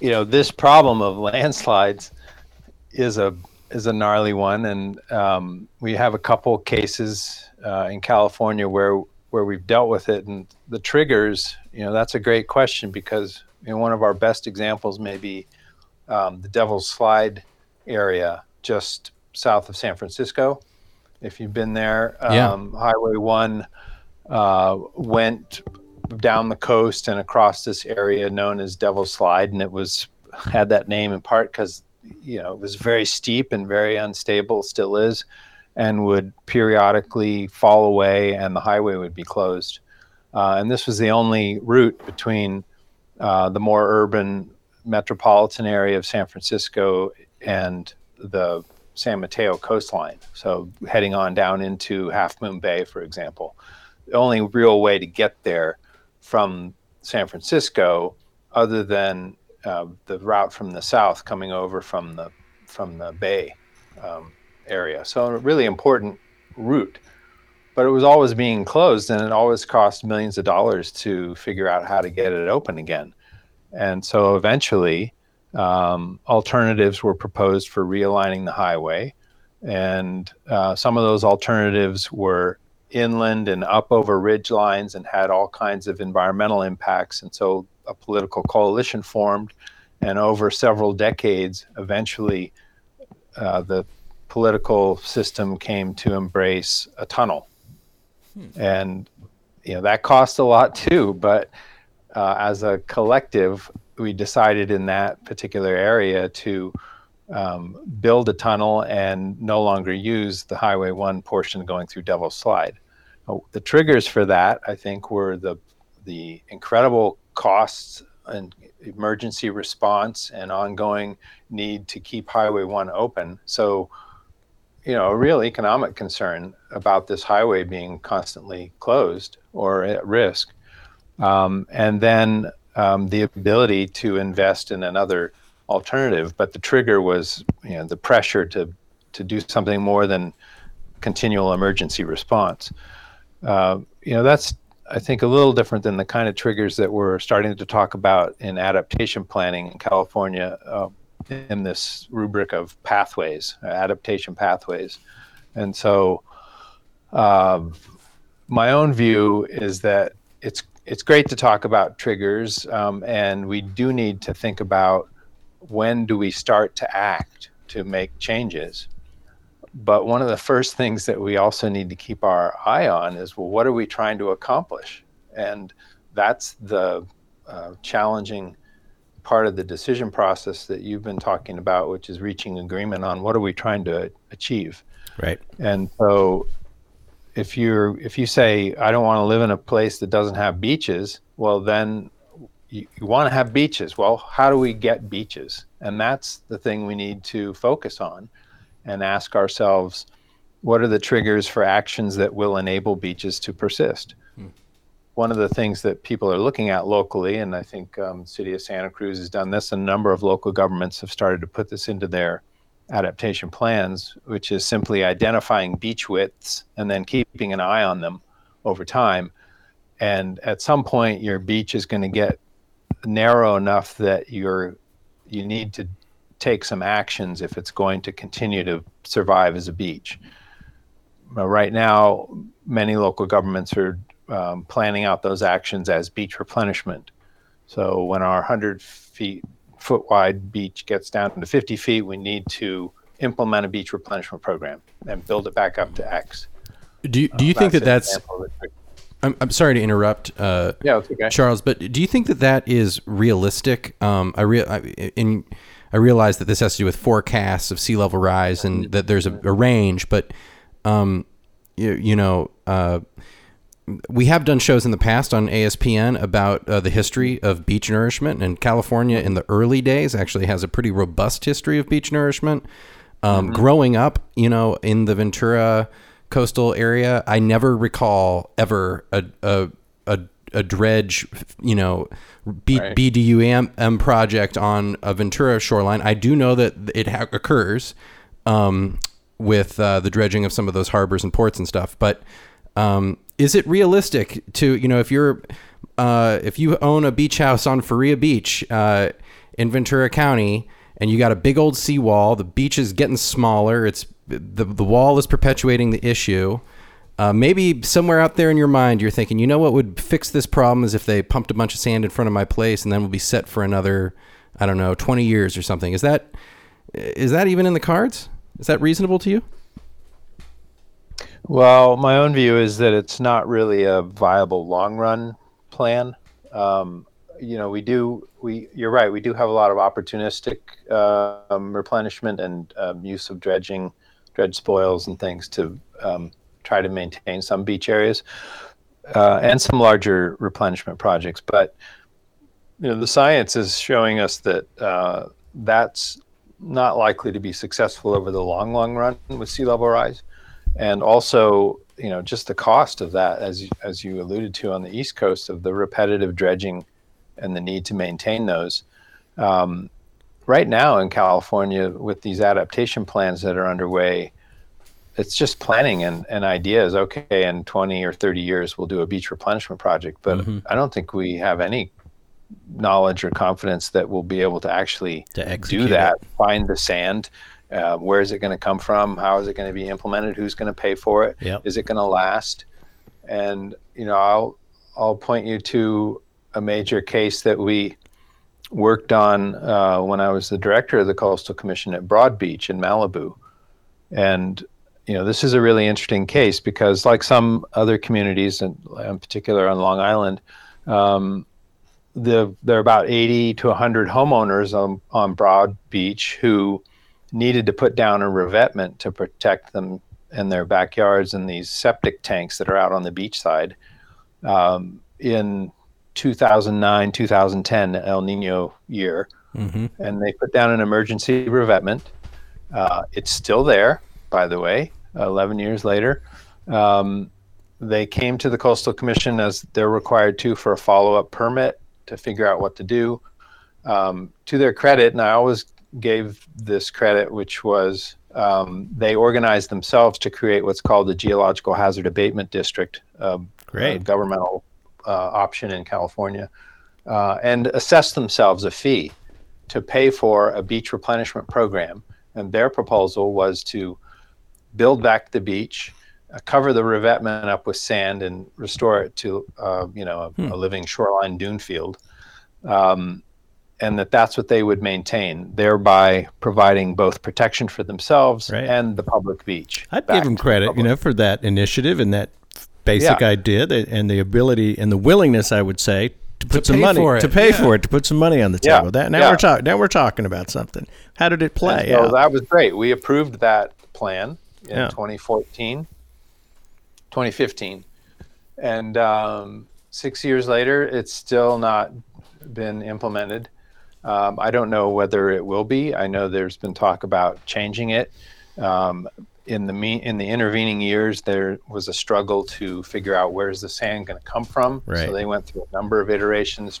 you know, this problem of landslides is a is a gnarly one, and um, we have a couple cases uh, in California where where we've dealt with it, and the triggers. You know, that's a great question because you know one of our best examples may be um, the Devil's Slide area just south of San Francisco. If you've been there, Yeah. um, Highway One uh, went down the coast and across this area known as Devil's Slide, and it was had that name in part because you know it was very steep and very unstable, still is, and would periodically fall away, and the highway would be closed. Uh, and this was the only route between uh, the more urban metropolitan area of San Francisco and the San Mateo coastline. So heading on down into Half Moon Bay, for example, the only real way to get there from San Francisco, other than uh, the route from the south coming over from the from the bay um, area. So a really important route, but it was always being closed, and it always cost millions of dollars to figure out how to get it open again. And so eventually, um, alternatives were proposed for realigning the highway, and uh, some of those alternatives were inland and up over ridge lines and had all kinds of environmental impacts. And so a political coalition formed, and over several decades, eventually, uh, the political system came to embrace a tunnel, and you know that cost a lot too. But uh, as a collective, we decided in that particular area to um, build a tunnel and no longer use the Highway 1 portion going through Devil's Slide. Uh, the triggers for that, I think, were the the incredible costs and emergency response and ongoing need to keep Highway 1 open. So, you know, a real economic concern about this highway being constantly closed or at risk. Um, and then um, the ability to invest in another alternative. But the trigger was, you know, the pressure to to do something more than continual emergency response. Uh, you know, that's I think a little different than the kind of triggers that we're starting to talk about in adaptation planning in California uh, in this rubric of pathways, adaptation pathways. And so, um, my own view is that it's it's great to talk about triggers, um, and we do need to think about when do we start to act to make changes. But one of the first things that we also need to keep our eye on is well, what are we trying to accomplish? And that's the uh, challenging part of the decision process that you've been talking about, which is reaching agreement on what are we trying to achieve. Right. And so if you're if you say I don't want to live in a place that doesn't have beaches, well then you, you want to have beaches. Well, how do we get beaches? And that's the thing we need to focus on and ask ourselves what are the triggers for actions that will enable beaches to persist? One of the things that people are looking at locally, and I think um, City of Santa Cruz has done this, a number of local governments have started to put this into their adaptation plans, which is simply identifying beach widths and then keeping an eye on them over time. And at some point, your beach is going to get narrow enough that you're you need to take some actions if it's going to continue to survive as a beach. right now, many local governments are um, planning out those actions as beach replenishment. So when our 100 feet foot wide beach gets down to 50 feet, we need to implement a beach replenishment program and build it back up to X. Do you, do you uh, think that that's? I'm, I'm sorry to interrupt, uh, yeah, okay. Charles, but do you think that that is realistic? Um, I, real I, in I realize that this has to do with forecasts of sea level rise and that there's a, a range, but um, you, you know, uh, we have done shows in the past on ASPN about uh, the history of beach nourishment, and California in the early days actually has a pretty robust history of beach nourishment. Um, mm-hmm. Growing up, you know, in the Ventura coastal area, I never recall ever a, a, a a dredge, you know, B, right. BDUM project on a Ventura shoreline. I do know that it ha- occurs um, with uh, the dredging of some of those harbors and ports and stuff. But um, is it realistic to, you know, if you're uh, if you own a beach house on Faria Beach uh, in Ventura County and you got a big old seawall, the beach is getting smaller. It's the the wall is perpetuating the issue. Uh, maybe somewhere out there in your mind, you're thinking, you know what would fix this problem is if they pumped a bunch of sand in front of my place, and then we'll be set for another, I don't know, 20 years or something. Is that is that even in the cards? Is that reasonable to you? Well, my own view is that it's not really a viable long run plan. Um, you know, we do we you're right. We do have a lot of opportunistic um, replenishment and um, use of dredging, dredge spoils and things to um, try to maintain some beach areas uh, and some larger replenishment projects. But you know, the science is showing us that uh, that's not likely to be successful over the long, long run with sea level rise, and also you know just the cost of that, as you, as you alluded to on the east coast, of the repetitive dredging and the need to maintain those. Um, right now in California, with these adaptation plans that are underway, it's just planning and, and ideas. Okay, in 20 or 30 years, we'll do a beach replenishment project. But mm-hmm. I don't think we have any knowledge or confidence that we'll be able to actually to do that. It. Find the sand. Uh, where is it going to come from? How is it going to be implemented? Who's going to pay for it? Yep. Is it going to last? And you know, I'll I'll point you to a major case that we worked on uh, when I was the director of the Coastal Commission at Broad Beach in Malibu, and you know, this is a really interesting case because, like some other communities, and in particular on Long Island, um, the, there are about 80 to 100 homeowners on, on Broad Beach who needed to put down a revetment to protect them and their backyards and these septic tanks that are out on the beachside. Um, in 2009 2010 El Nino year, Mm-hmm. and they put down an emergency revetment. Uh, it's still there, by the way, 11 years later. Um, they came to the Coastal Commission as they're required to for a follow up permit to figure out what to do. Um, to their credit, and I always gave this credit, which was um, they organized themselves to create what's called the Geological Hazard Abatement District, uh, Great. a governmental uh, option in California, uh, and assessed themselves a fee to pay for a beach replenishment program. And their proposal was to build back the beach, uh, cover the revetment up with sand, and restore it to, uh, you know, a, a living shoreline dune field. Um, and that that's what they would maintain, thereby providing both protection for themselves Right. and the public beach. I'd give them to the credit, you know, for that initiative and that basic Yeah. idea that, and the ability and the willingness, I would say, to put some money to pay yeah. for it, to put some money on the Yeah, table. That now yeah. we're talking. Now we're talking about something. How did it play? So out? that was great. We approved that plan in Yeah. 2014, 2015. And um, six years later, it's still not been implemented. Um, I don't know whether it will be. I know there's been talk about changing it. Um, in the me- in the intervening years, there was a struggle to figure out where's the sand going to come from. Right. So they went through a number of iterations,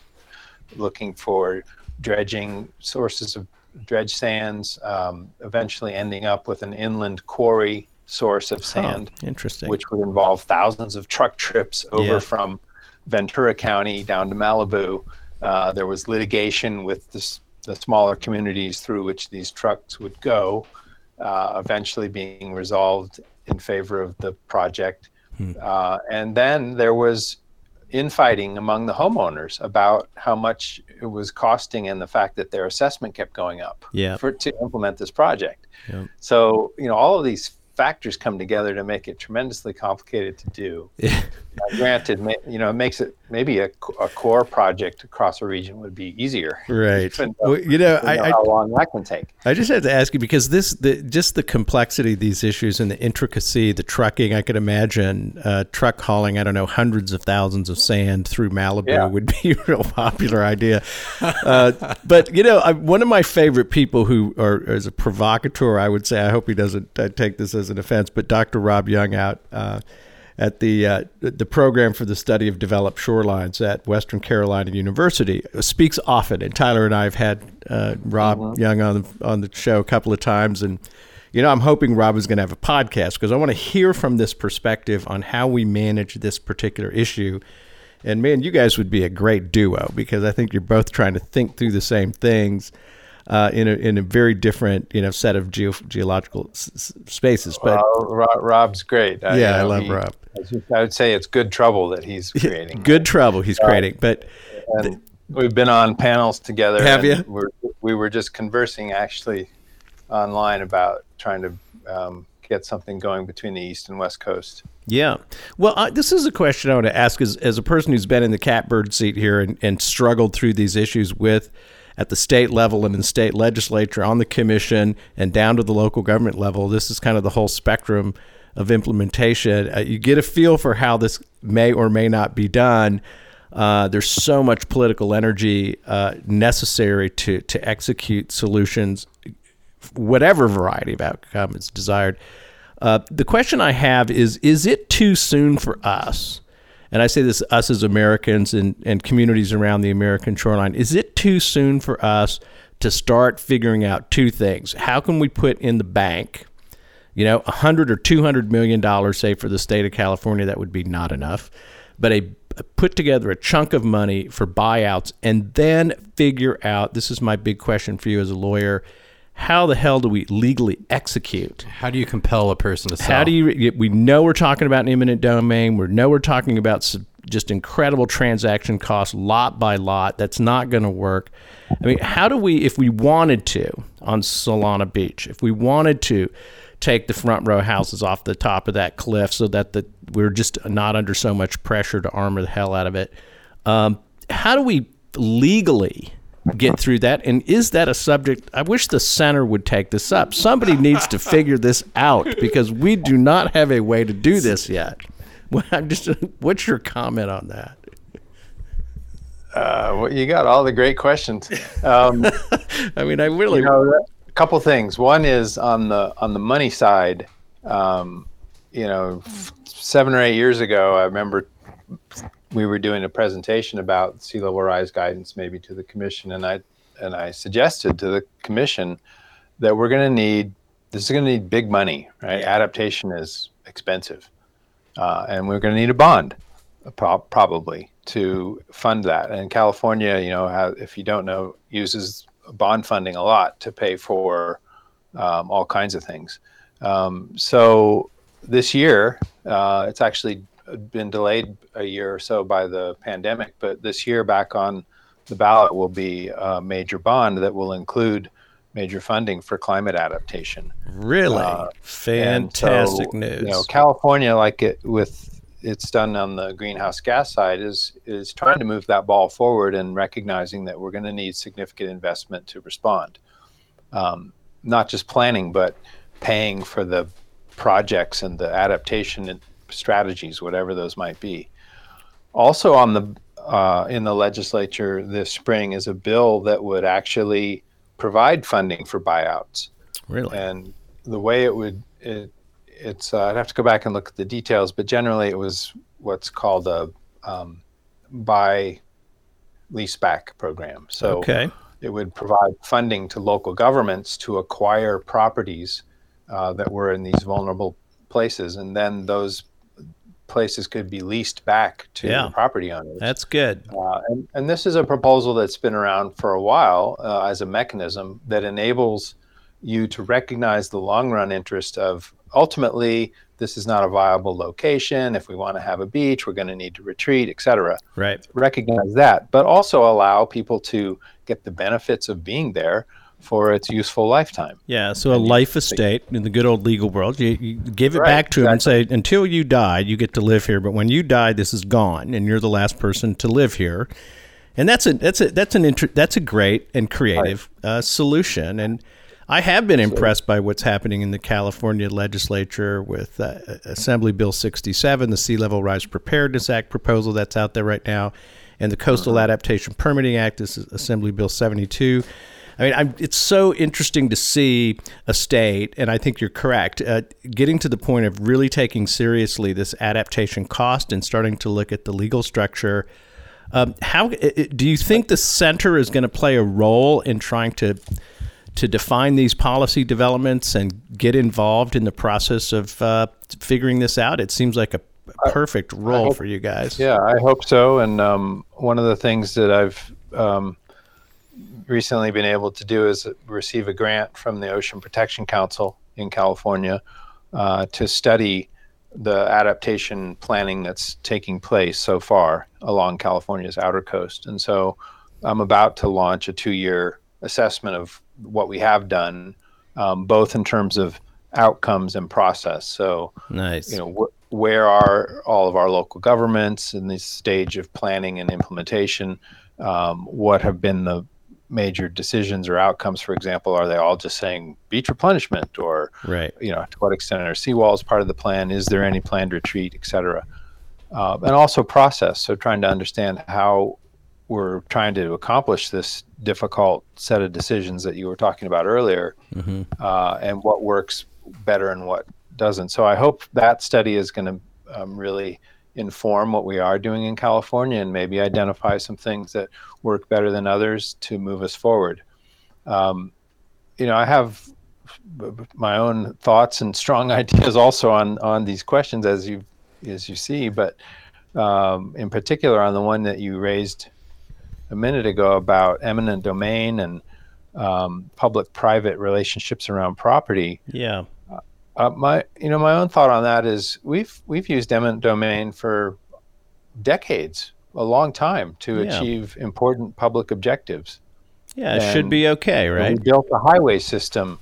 looking for dredging sources of dredge sands, um, eventually ending up with an inland quarry source of sand, Oh, interesting. which would involve thousands of truck trips over Yeah. from Ventura County down to Malibu. Uh, there was litigation with this, the smaller communities through which these trucks would go, uh, eventually being resolved in favor of the project. Hmm. Uh, and then there was infighting among the homeowners about how much it was costing and the fact that their assessment kept going up Yeah. for to implement this project. Yep. So, you know, all of these factors come together to make it tremendously complicated to do. (laughs) Now, granted, you know, it makes it maybe a, a core project across a region would be easier. right. (laughs) Though- Well, you know, We know I, I how long that can take. I just have to ask you because this, the just the complexity of these issues and the intricacy, the trucking. I could imagine uh, truck hauling. I don't know, hundreds of thousands of sand through Malibu Yeah. would be (laughs) a real popular idea. Uh, but you know, I, one of my favorite people who are as a provocateur, I would say. I hope he doesn't uh, take this as an offense, but Dr. Rob Young out. Uh, at the uh, the program for the study of developed shorelines at Western Carolina University. Speaks often, and Tyler and I have had uh, Rob Young on the, on the show a couple of times, and you know I'm hoping Rob is going to have a podcast because I want to hear from this perspective on how we manage this particular issue. And man, you guys would be a great duo because I think you're both trying to think through the same things uh, in a in a very different you know set of geo- geological s- spaces. But Uh, Ro- Rob's great. Uh, Yeah, you I love he- Rob. I would say it's good trouble that he's creating. good trouble he's creating. But we've been on panels together. Have you? We're, we were just conversing actually online about trying to um, get something going between the east and west coast. Yeah. Well, uh, this is a question I want to ask as, as a person who's been in the catbird seat here and, and struggled through these issues with at the state level and in state legislature, on the commission, and down to the local government level. This is kind of the whole spectrum of implementation. Uh, you get a feel for how this may or may not be done. Uh, there's so much political energy uh, necessary to, to execute solutions whatever variety of outcome is desired. Uh, the question I have is Is it too soon for us? And I say this us as Americans and, and communities around the American shoreline. Is it too soon for us to start figuring out two things? How can we put in the bank, you know, a hundred or two hundred million dollars, say for the state of California, that would be not enough, but a put together a chunk of money for buyouts and then figure out this is my big question for you as a lawyer how the hell do we legally execute? How do you compel a person to sell? how do you we know we're talking about an eminent domain. We know we're talking about just incredible transaction costs lot by lot. That's not going to work. I mean how do we if we wanted to on solana beach if we wanted to take the front row houses off the top of that cliff so that the, we're just not under so much pressure to armor the hell out of it um, how do we legally get through that and is that a subject i wish the center would take this up somebody needs to figure this out because we do not have a way to do this yet (laughs) I'm just what's your comment on that well, you got all the great questions. Um, (laughs) I mean, I really. You know, a couple things. One is on the on the money side. Um, you know, seven or eight years ago, I remember we were doing a presentation about sea level rise guidance, maybe to the commission, and I and I suggested to the commission that we're going to need this is going to need big money, right? Adaptation is expensive, uh, and we're going to need a bond, pro- probably to fund that. And California, you know, if you don't know, uses bond funding a lot to pay for um, all kinds of things. Um, so this year, uh, it's actually been delayed a year or so by the pandemic, but this year back on the ballot will be a major bond that will include major funding for climate adaptation. Really, uh, fantastic so, news. You know, California, like it with it's done on the greenhouse gas side, is is trying to move that ball forward and recognizing that we're going to need significant investment to respond. Um, not just planning, but paying for the projects and the adaptation strategies, whatever those might be. Also, on the uh, in the legislature this spring is a bill that would actually provide funding for buyouts. Really? And the way it would it it's uh, I'd have to go back and look at the details, but generally it was what's called a um, buy lease back program. So okay. it would provide funding to local governments to acquire properties uh, that were in these vulnerable places, and then those places could be leased back to yeah, property owners. That's good. Uh, and, and, this is a proposal that's been around for a while uh, as a mechanism that enables you to recognize the long run interest of ultimately this is not a viable location. If we want to have a beach, we're going to need to retreat, etc. Right. Recognize that, but also allow people to get the benefits of being there for its useful lifetime. Yeah, so a life estate in the good old legal world, you, you give it right, back to exactly. them and say, until you die, you get to live here, but when you die, this is gone, and you're the last person to live here. And that's a that's a that's an inter- that's a great and creative right. uh, solution. And I have been impressed by what's happening in the California legislature with uh, Assembly Bill 67, the Sea Level Rise Preparedness Act proposal that's out there right now, and the Coastal uh-huh. Adaptation Permitting Act. This is Assembly Bill 72. I mean, I'm, it's so interesting to see a state, and I think you're correct, uh, getting to the point of really taking seriously this adaptation cost and starting to look at the legal structure. Um, how do you think the center is going to play a role in trying to to define these policy developments and get involved in the process of uh, figuring this out? It seems like a perfect role hope, for you guys. Yeah, I hope so. And um, one of the things that I've um, recently been able to do is receive a grant from the Ocean Protection Council in California uh, to study the adaptation planning that's taking place so far along California's outer coast. And so I'm about to launch a two year assessment of what we have done, um, both in terms of outcomes and process. So, nice. You know, wh- where are all of our local governments in this stage of planning and implementation? Um, what have been the major decisions or outcomes, for example, are they all just saying beach replenishment or, right. you know, to what extent are seawalls part of the plan? Is there any planned retreat, et cetera? Uh, and also process. So trying to understand how we're trying to accomplish this difficult set of decisions that you were talking about earlier mm-hmm. uh, and what works better and what doesn't. So I hope that study is going to um, really inform what we are doing in California and maybe identify some things that work better than others to move us forward. Um, you know, I have my own thoughts and strong (laughs) ideas also on on these questions as you as you see, but um, in particular on the one that you raised a minute ago about eminent domain and um, public-private relationships around property. Yeah. Uh, my, you know, my own thought on that is we've we've used eminent domain for decades, a long time to yeah. achieve important public objectives. Yeah, it and, should be okay, right? We built a highway system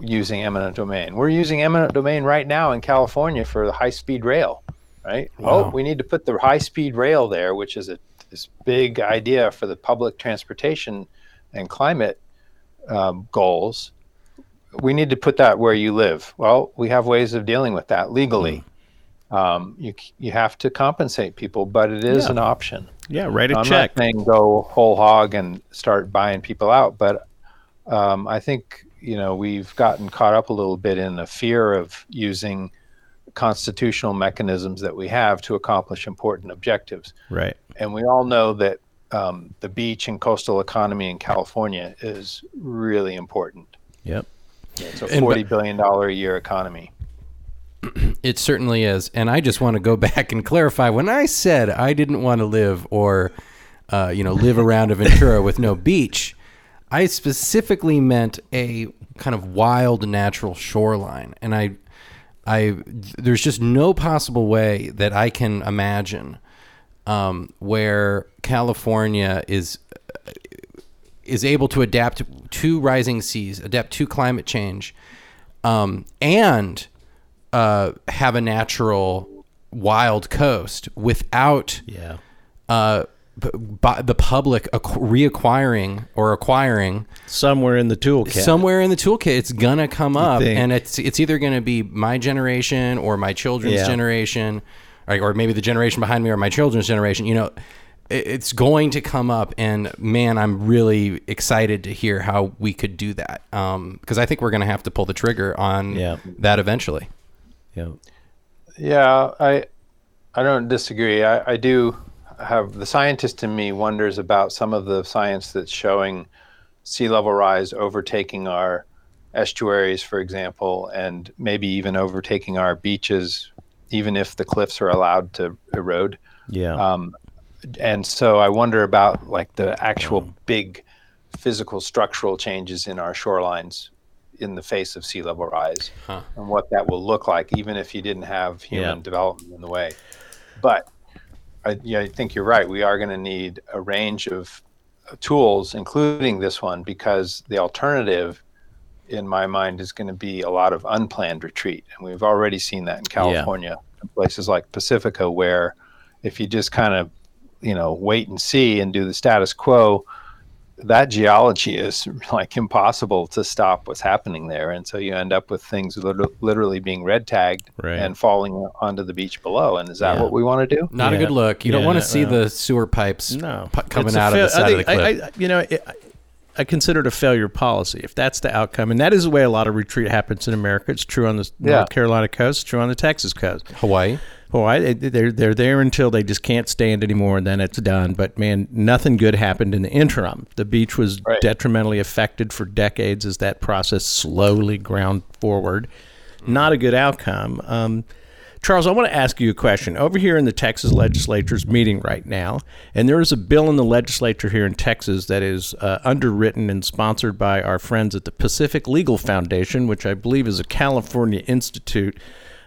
using eminent domain. We're using eminent domain right now in California for the high-speed rail, right? Wow. Oh, we need to put the high-speed rail there, which is a this big idea for the public transportation and climate um, goals we need to put that where you live. Well, we have ways of dealing with that legally. um, you you have to compensate people, but it is Yeah. an option. Yeah, write a I'm check. not saying go whole hog and start buying people out, but um, I think you know we've gotten caught up a little bit in the fear of using constitutional mechanisms that we have to accomplish important objectives. Right. And we all know that um, the beach and coastal economy in California is really important. Yep. It's a forty billion dollar a year economy. (clears throat) It certainly is. And I just want to go (laughs) back and clarify when I said I didn't want to live or, uh, you know, live around a Ventura with no beach, I specifically meant a kind of wild natural shoreline. And I, I, there's just no possible way that I can imagine um, where California is is able to adapt to rising seas, adapt to climate change, um, and uh, have a natural wild coast without Yeah. uh, b- the public acqu- reacquiring or acquiring Somewhere in the toolkit. somewhere in the toolkit. It's gonna come up, and it's it's either gonna be my generation or my children's Yeah. generation, or, or maybe the generation behind me or my children's generation. You know, it's going to come up, and man, I'm really excited to hear how we could do that. Because I think we're gonna have to pull the trigger on Yeah. that eventually. Yeah. Yeah, I I don't disagree. I, I do have the scientist in me wonders about some of the science that's showing sea level rise overtaking our estuaries, for example, and maybe even overtaking our beaches, even if the cliffs are allowed to erode. Yeah. Um, and so I wonder about like the actual big physical structural changes in our shorelines in the face of sea level rise Huh. and what that will look like, even if you didn't have human Yeah. development in the way. But I, yeah, I think you're right. We are going to need a range of uh, tools, including this one, because the alternative, in my mind, is going to be a lot of unplanned retreat. And we've already seen that in California, in places like Pacifica, where if you just kind of, you know, wait and see and do the status quo, that geology is (laughs) like impossible to stop what's happening there. And so you end up with things literally being red tagged Right. and falling onto the beach below. And is that Yeah. what we want to do? Not a good look. You don't want to see well. the sewer pipes No, pu- coming It's a out of the side I of the cliff. I, I, you know, it, I, I consider it a failure policy if that's the outcome, and that is the way a lot of retreat happens in America. It's true on the Yeah. North Carolina coast, true on the Texas coast. Hawaii. Hawaii, they- they're they're there until they just can't stand anymore, and then it's done. But man, nothing good happened in the interim. The beach was Right. detrimentally affected for decades as that process slowly ground forward. Not a good outcome. Um, Charles, I want to ask you a question. Over here in the Texas legislature is meeting right now, and there is a bill in the legislature here in Texas that is uh, underwritten and sponsored by our friends at the Pacific Legal Foundation, which I believe is a California institute,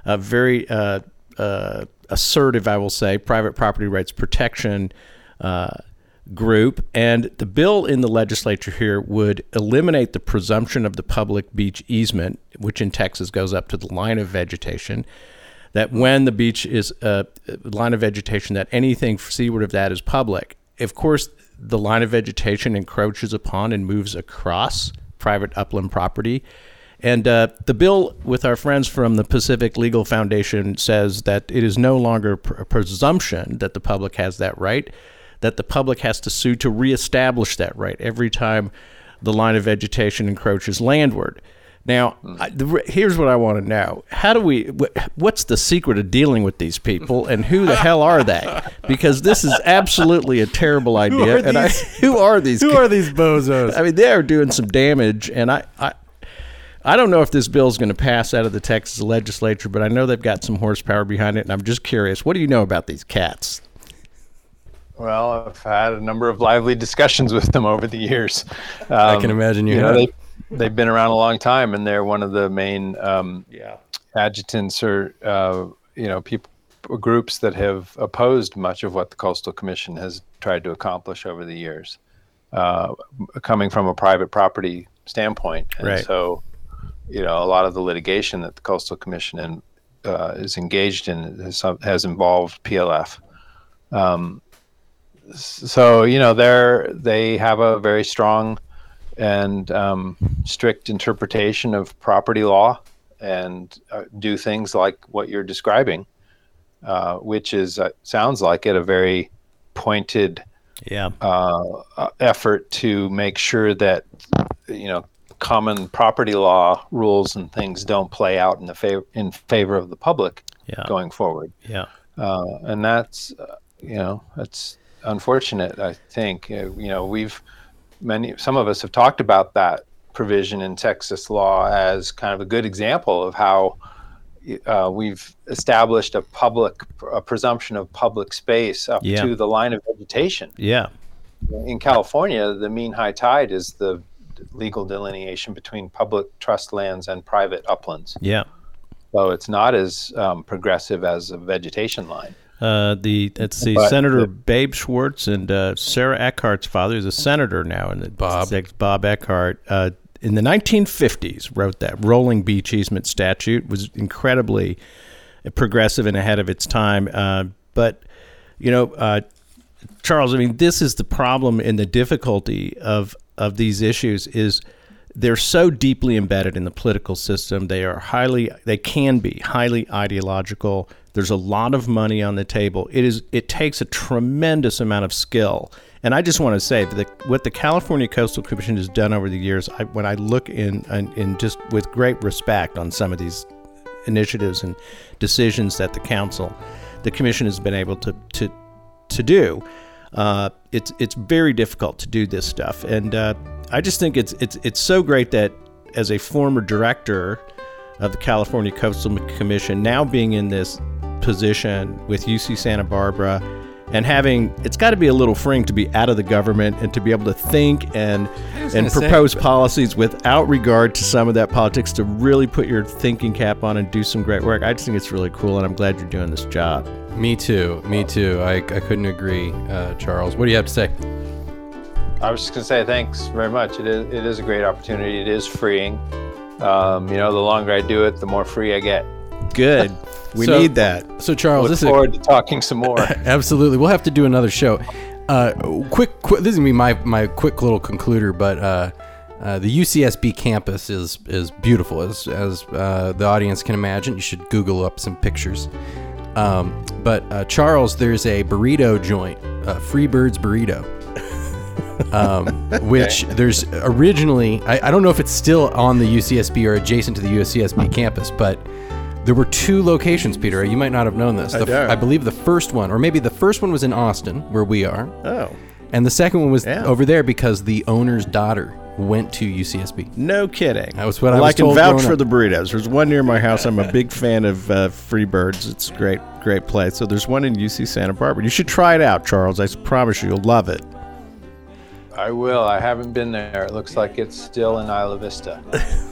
a very uh, uh, assertive, I will say, private property rights protection uh, group. And the bill in the legislature here would eliminate the presumption of the public beach easement, which in Texas goes up to the line of vegetation. That when the beach is a line of vegetation, that anything seaward of that is public. Of course, the line of vegetation encroaches upon and moves across private upland property. And uh, the bill with our friends from the Pacific Legal Foundation says that it is no longer a presumption that the public has that right, that the public has to sue to reestablish that right every time the line of vegetation encroaches landward. Now, I, the, here's what I want to know: How do we? Wh- what's the secret of dealing with these people, and who the hell are they? Because this is absolutely a terrible idea. are and I, (laughs) who are these? Who are these bozos? I mean, they are doing some damage, and I, I, I don't know if this bill is going to pass out of the Texas legislature, but I know they've got some horsepower behind it, and I'm just curious. What do you know about these cats? Well, I've had a number of lively discussions with them over the years. I Um, can imagine you, you know, they, they've been around a long time, and they're one of the main um, Yeah. adjutants or uh, you know people groups that have opposed much of what the Coastal Commission has tried to accomplish over the years, uh, coming from a private property standpoint. And Right. so, you know, a lot of the litigation that the Coastal Commission in, uh, is engaged in has, has involved PLF. Um, so you know they're they have a very strong and um, strict interpretation of property law and uh, do things like what you're describing. uh, which is uh, sounds like it a very pointed Yeah. uh, uh, effort to make sure that you know common property law rules and things don't play out in the favor in favor of the public Yeah. going forward. Yeah. Uh, and that's uh, you know that's unfortunate. I think uh, you know we've many some of us have talked about that provision in Texas law as kind of a good example of how uh, we've established a public a presumption of public space up Yeah. to the line of vegetation. Yeah. In California, the mean high tide is the legal delineation between public trust lands and private uplands. Yeah. So it's not as um, progressive as a vegetation line. Uh, the let's see, But Senator the- Babe Schwartz and uh, Sarah Eckhardt's father is a senator now, and Bob. Bob Eckhardt. Uh, in the 1950s, wrote that rolling beach easement statute was incredibly progressive and ahead of its time. Uh, but you know, uh, Charles, I mean, this is the problem and the difficulty of of these issues is they're so deeply embedded in the political system. They are highly, they can be highly ideological. There's a lot of money on the table. It is, it takes a tremendous amount of skill. And I just want to say that the, what the California Coastal Commission has done over the years, I, when I look in, in, in just with great respect on some of these initiatives and decisions that the council, the commission has been able to to to do. Uh, it's it's very difficult to do this stuff, and uh, I just think it's it's it's so great that as a former director of the California Coastal Commission, now being in this position with UC Santa Barbara, and having it's got to be a little freeing to be out of the government and to be able to think and and gonna say, propose policies without regard to some of that politics to really put your thinking cap on and do some great work. I just think it's really cool, and I'm glad you're doing this job. Me too. Me too. I, I couldn't agree, uh, Charles. What do you have to say? I was just going to say thanks very much. It is, it is a great opportunity. It is freeing. Um, you know, the longer I do it, the more free I get. Good. (laughs) We So- need that. So, Charles, Look this is a, forward to talking some more. (laughs) absolutely. We'll have to do another show. Uh, quick, quick. This is gonna be my my quick little concluder, but uh, uh, the UCSB campus is is beautiful, as as uh, the audience can imagine. You should Google up some pictures. Um, but uh, Charles, there's a burrito joint, uh, Freebirds Burrito. (laughs) um, which there's originally I, I don't know if it's still on the UCSB or adjacent to the UCSB campus, but there were two locations, Peter. You might not have known this. The don't. I believe the first one, or maybe the first one was in Austin, where we are, Oh, and the second one was Yeah. over there because the owner's daughter went to UCSB. no kidding. That was what I well, was I can told vouch for up. the burritos. There's one near my house. I'm a big fan of uh, Freebirds. It's great, great place. So there's one in UC Santa Barbara. You should try it out, Charles. I promise you, you'll love it. I will. I haven't been there. It looks like it's still in Isla Vista.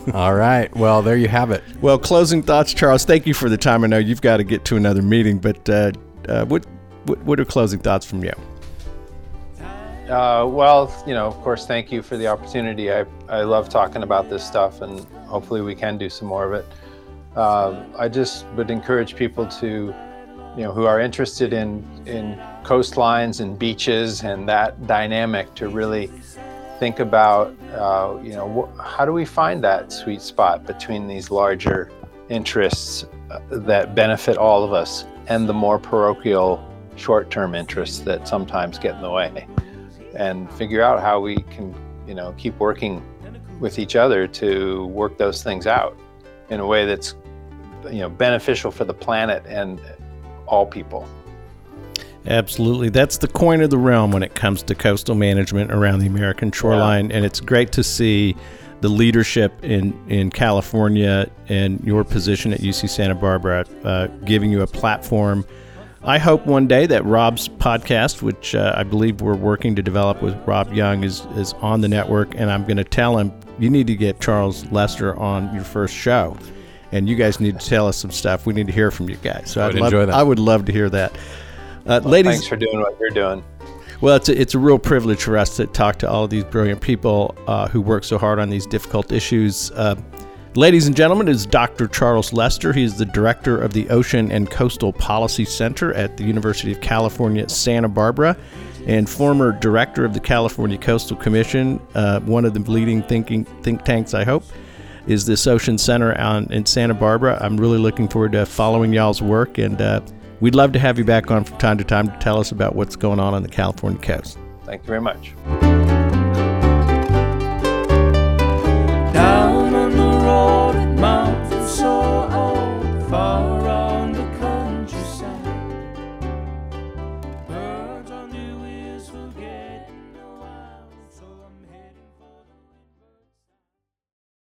(laughs) All right. Well, there you have it. Well, closing thoughts, Charles. Thank you for the time. I know you've got to get to another meeting, but uh, uh, what, what what are closing thoughts from you? Uh, well, you know, of course, thank you for the opportunity. I, I love talking about this stuff, and hopefully we can do some more of it. Um, I just would encourage people to, you know, who are interested in in coastlines and beaches and that dynamic to really think about, uh, you know, wh- how do we find that sweet spot between these larger interests uh, that benefit all of us and the more parochial short-term interests that sometimes get in the way and figure out how we can, you know, keep working with each other to work those things out in a way that's, you know, beneficial for the planet and all people. Absolutely. That's the coin of the realm when it comes to coastal management around the American shoreline. And it's great to see the leadership in, in California and your position at UC Santa Barbara uh, giving you a platform. I hope one day that Rob's podcast, which uh, I believe we're working to develop with Rob Young, is, is on the network. And I'm going to tell him, you need to get Charles Lester on your first show. And you guys need to tell us some stuff. We need to hear from you guys. So I I'd would love, enjoy that. I would love to hear that. Uh, ladies, Thanks for doing what you're doing. well, it's a, it's a real privilege for us to talk to all of these brilliant people uh, who work so hard on these difficult issues. Ladies and gentlemen, is Dr. Charles Lester. He is the director of the Ocean and Coastal Policy Center at the University of California, Santa Barbara, and former director of the California Coastal Commission, uh, one of the leading thinking think tanks, I hope. Is this Ocean Center on, in Santa Barbara? I'm really looking forward to following y'all's work and uh, we'd love to have you back on from time to time to tell us about what's going on on the California coast. Thank you very much.